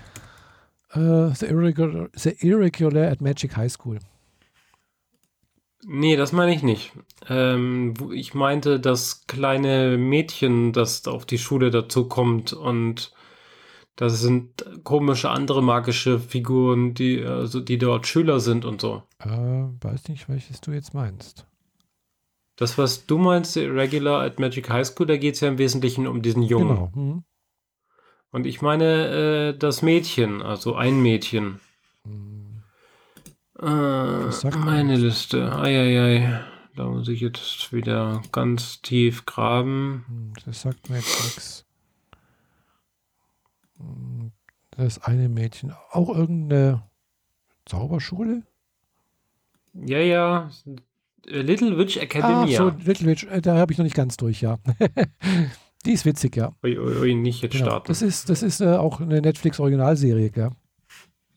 uh, the, Irregular, the Irregular at Magic High School. Nee, das meine ich nicht. Ähm, ich meinte das kleine Mädchen, das auf die Schule dazu kommt und das sind komische andere magische Figuren, die, also die dort Schüler sind und so. Äh, weiß nicht, welches du jetzt meinst. Das, was du meinst, Regular at Magic High School, da geht es ja im Wesentlichen um diesen Jungen. Genau. Mhm. Und ich meine äh, das Mädchen, also ein Mädchen. Mhm. Äh, meine Liste. Eieiei. Da muss ich jetzt wieder ganz tief graben. Hm, das sagt mir jetzt nichts. Hm, das eine Mädchen. Auch irgendeine Zauberschule? Ja, ja. Little Witch Academy. Ah, so, Little Witch, äh, da habe ich noch nicht ganz durch, ja. Die ist witzig, ja. Ui, ui, ui nicht jetzt genau. starten. Das ist, das ist äh, auch eine Netflix-Originalserie, gell?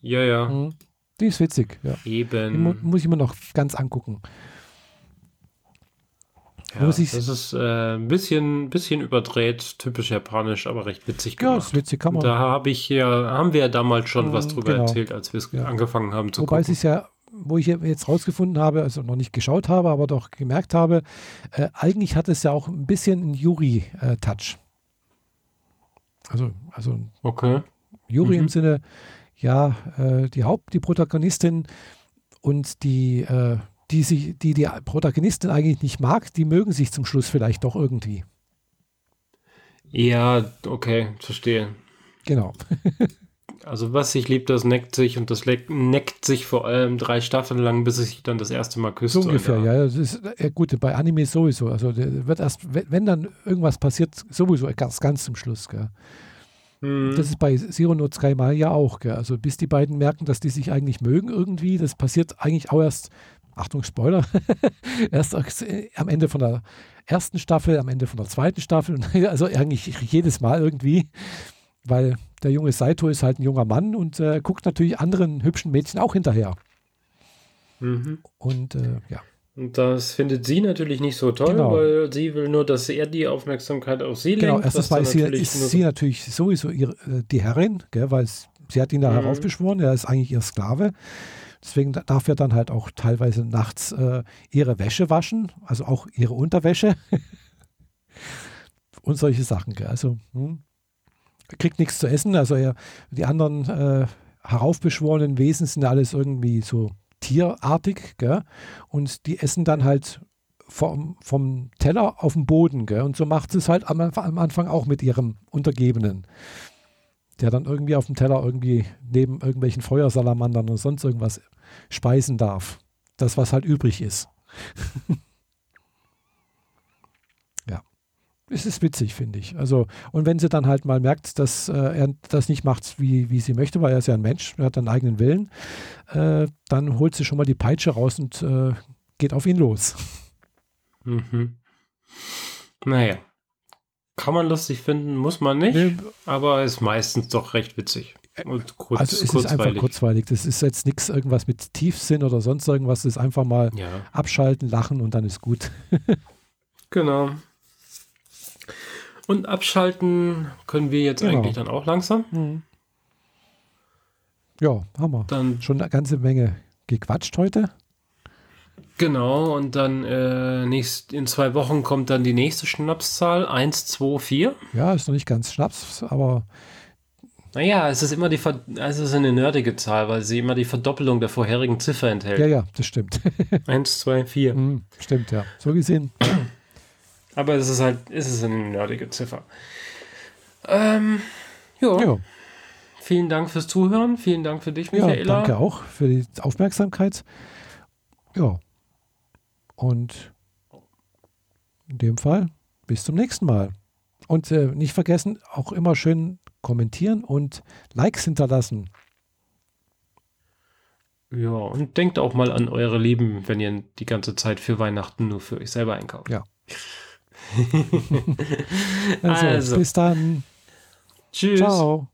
Ja, ja. Mhm. Die ist witzig, ja. Eben. Die mu muss ich mir noch ganz angucken. Ja, das ist äh, ein bisschen, bisschen überdreht, typisch japanisch, aber recht witzig gemacht. Ja, ist witzig, kann man. Da habe ich ja, haben wir ja damals schon mhm, was drüber genau. erzählt, als wir es ja. angefangen haben zu Wobei gucken. Wobei es ist ja wo ich jetzt rausgefunden habe, also noch nicht geschaut habe, aber doch gemerkt habe, äh, eigentlich hat es ja auch ein bisschen einen Yuri-Touch. also, also okay. Yuri mhm. im Sinne, ja, äh, die Haupt, die Protagonistin und die, äh, die, sich, die die Protagonistin eigentlich nicht mag, die mögen sich zum Schluss vielleicht doch irgendwie. Ja, okay, verstehe. Genau. Also was sich liebt, das neckt sich und das neckt sich vor allem drei Staffeln lang, bis es sich dann das erste Mal küsst. So ungefähr, ja. Das ist ja, gut, bei Anime sowieso. Also wird erst, wenn dann irgendwas passiert, sowieso ganz, ganz zum Schluss. Gell. Mhm. Das ist bei Zero No Sky Mile ja auch. Gell? Also bis die beiden merken, dass die sich eigentlich mögen irgendwie, das passiert eigentlich auch erst, Achtung, Spoiler, erst am Ende von der ersten Staffel, am Ende von der zweiten Staffel, also eigentlich jedes Mal irgendwie, weil der junge Saito ist halt ein junger Mann und äh, guckt natürlich anderen hübschen Mädchen auch hinterher. Mhm. Und äh, ja. Und das findet sie natürlich nicht so toll, genau. weil sie will nur, dass er die Aufmerksamkeit auf sie genau, lenkt. Genau, erstens mal ist, sie, ist sie natürlich sowieso ihre, äh, die Herrin, gell, weil es, sie hat ihn da mhm. heraufbeschworen, er ist eigentlich ihr Sklave. Deswegen darf er dann halt auch teilweise nachts äh, ihre Wäsche waschen, also auch ihre Unterwäsche und solche Sachen. Gell. Also hm, kriegt nichts zu essen. Also er, die anderen äh, heraufbeschworenen Wesen sind alles irgendwie so tierartig, gell? Und die essen dann halt vom, vom Teller auf dem Boden, gell? Und so macht sie es halt am, am Anfang auch mit ihrem Untergebenen. Der dann irgendwie auf dem Teller irgendwie neben irgendwelchen Feuersalamandern oder sonst irgendwas speisen darf. Das, was halt übrig ist. es ist witzig, finde ich. Also, und wenn sie dann halt mal merkt, dass äh, er das nicht macht, wie, wie sie möchte, weil er ist ja ein Mensch, er hat einen eigenen Willen, äh, dann holt sie schon mal die Peitsche raus und äh, geht auf ihn los. Mhm. Naja. Kann man lustig finden, muss man nicht, nee. aber ist meistens doch recht witzig. Und kurz, also es kurzweilig. ist einfach kurzweilig. Das ist jetzt nichts irgendwas mit Tiefsinn oder sonst irgendwas. Das ist einfach mal ja. abschalten, lachen und dann ist gut. genau. Und abschalten können wir jetzt genau. eigentlich dann auch langsam. Mhm. Ja, haben wir. Dann schon eine ganze Menge gequatscht heute. Genau, und dann äh, nächst, in zwei Wochen kommt dann die nächste Schnapszahl, 1, 2, 4. Ja, ist noch nicht ganz Schnaps, aber. Naja, es ist immer die Ver es ist eine nerdige Zahl, weil sie immer die Verdoppelung der vorherigen Ziffer enthält. Ja, ja, das stimmt. 1, 2, 4. Mhm, stimmt, ja. So gesehen. Aber es ist halt, es ist eine nerdige Ziffer. Ähm, ja. Vielen Dank fürs Zuhören. Vielen Dank für dich, Michaela. Ja, danke auch für die Aufmerksamkeit. Ja. Und in dem Fall bis zum nächsten Mal. Und äh, nicht vergessen, auch immer schön kommentieren und Likes hinterlassen. Ja, und denkt auch mal an eure Lieben, wenn ihr die ganze Zeit für Weihnachten nur für euch selber einkauft. Ja. also, also, bis dann. Tschüss. Ciao.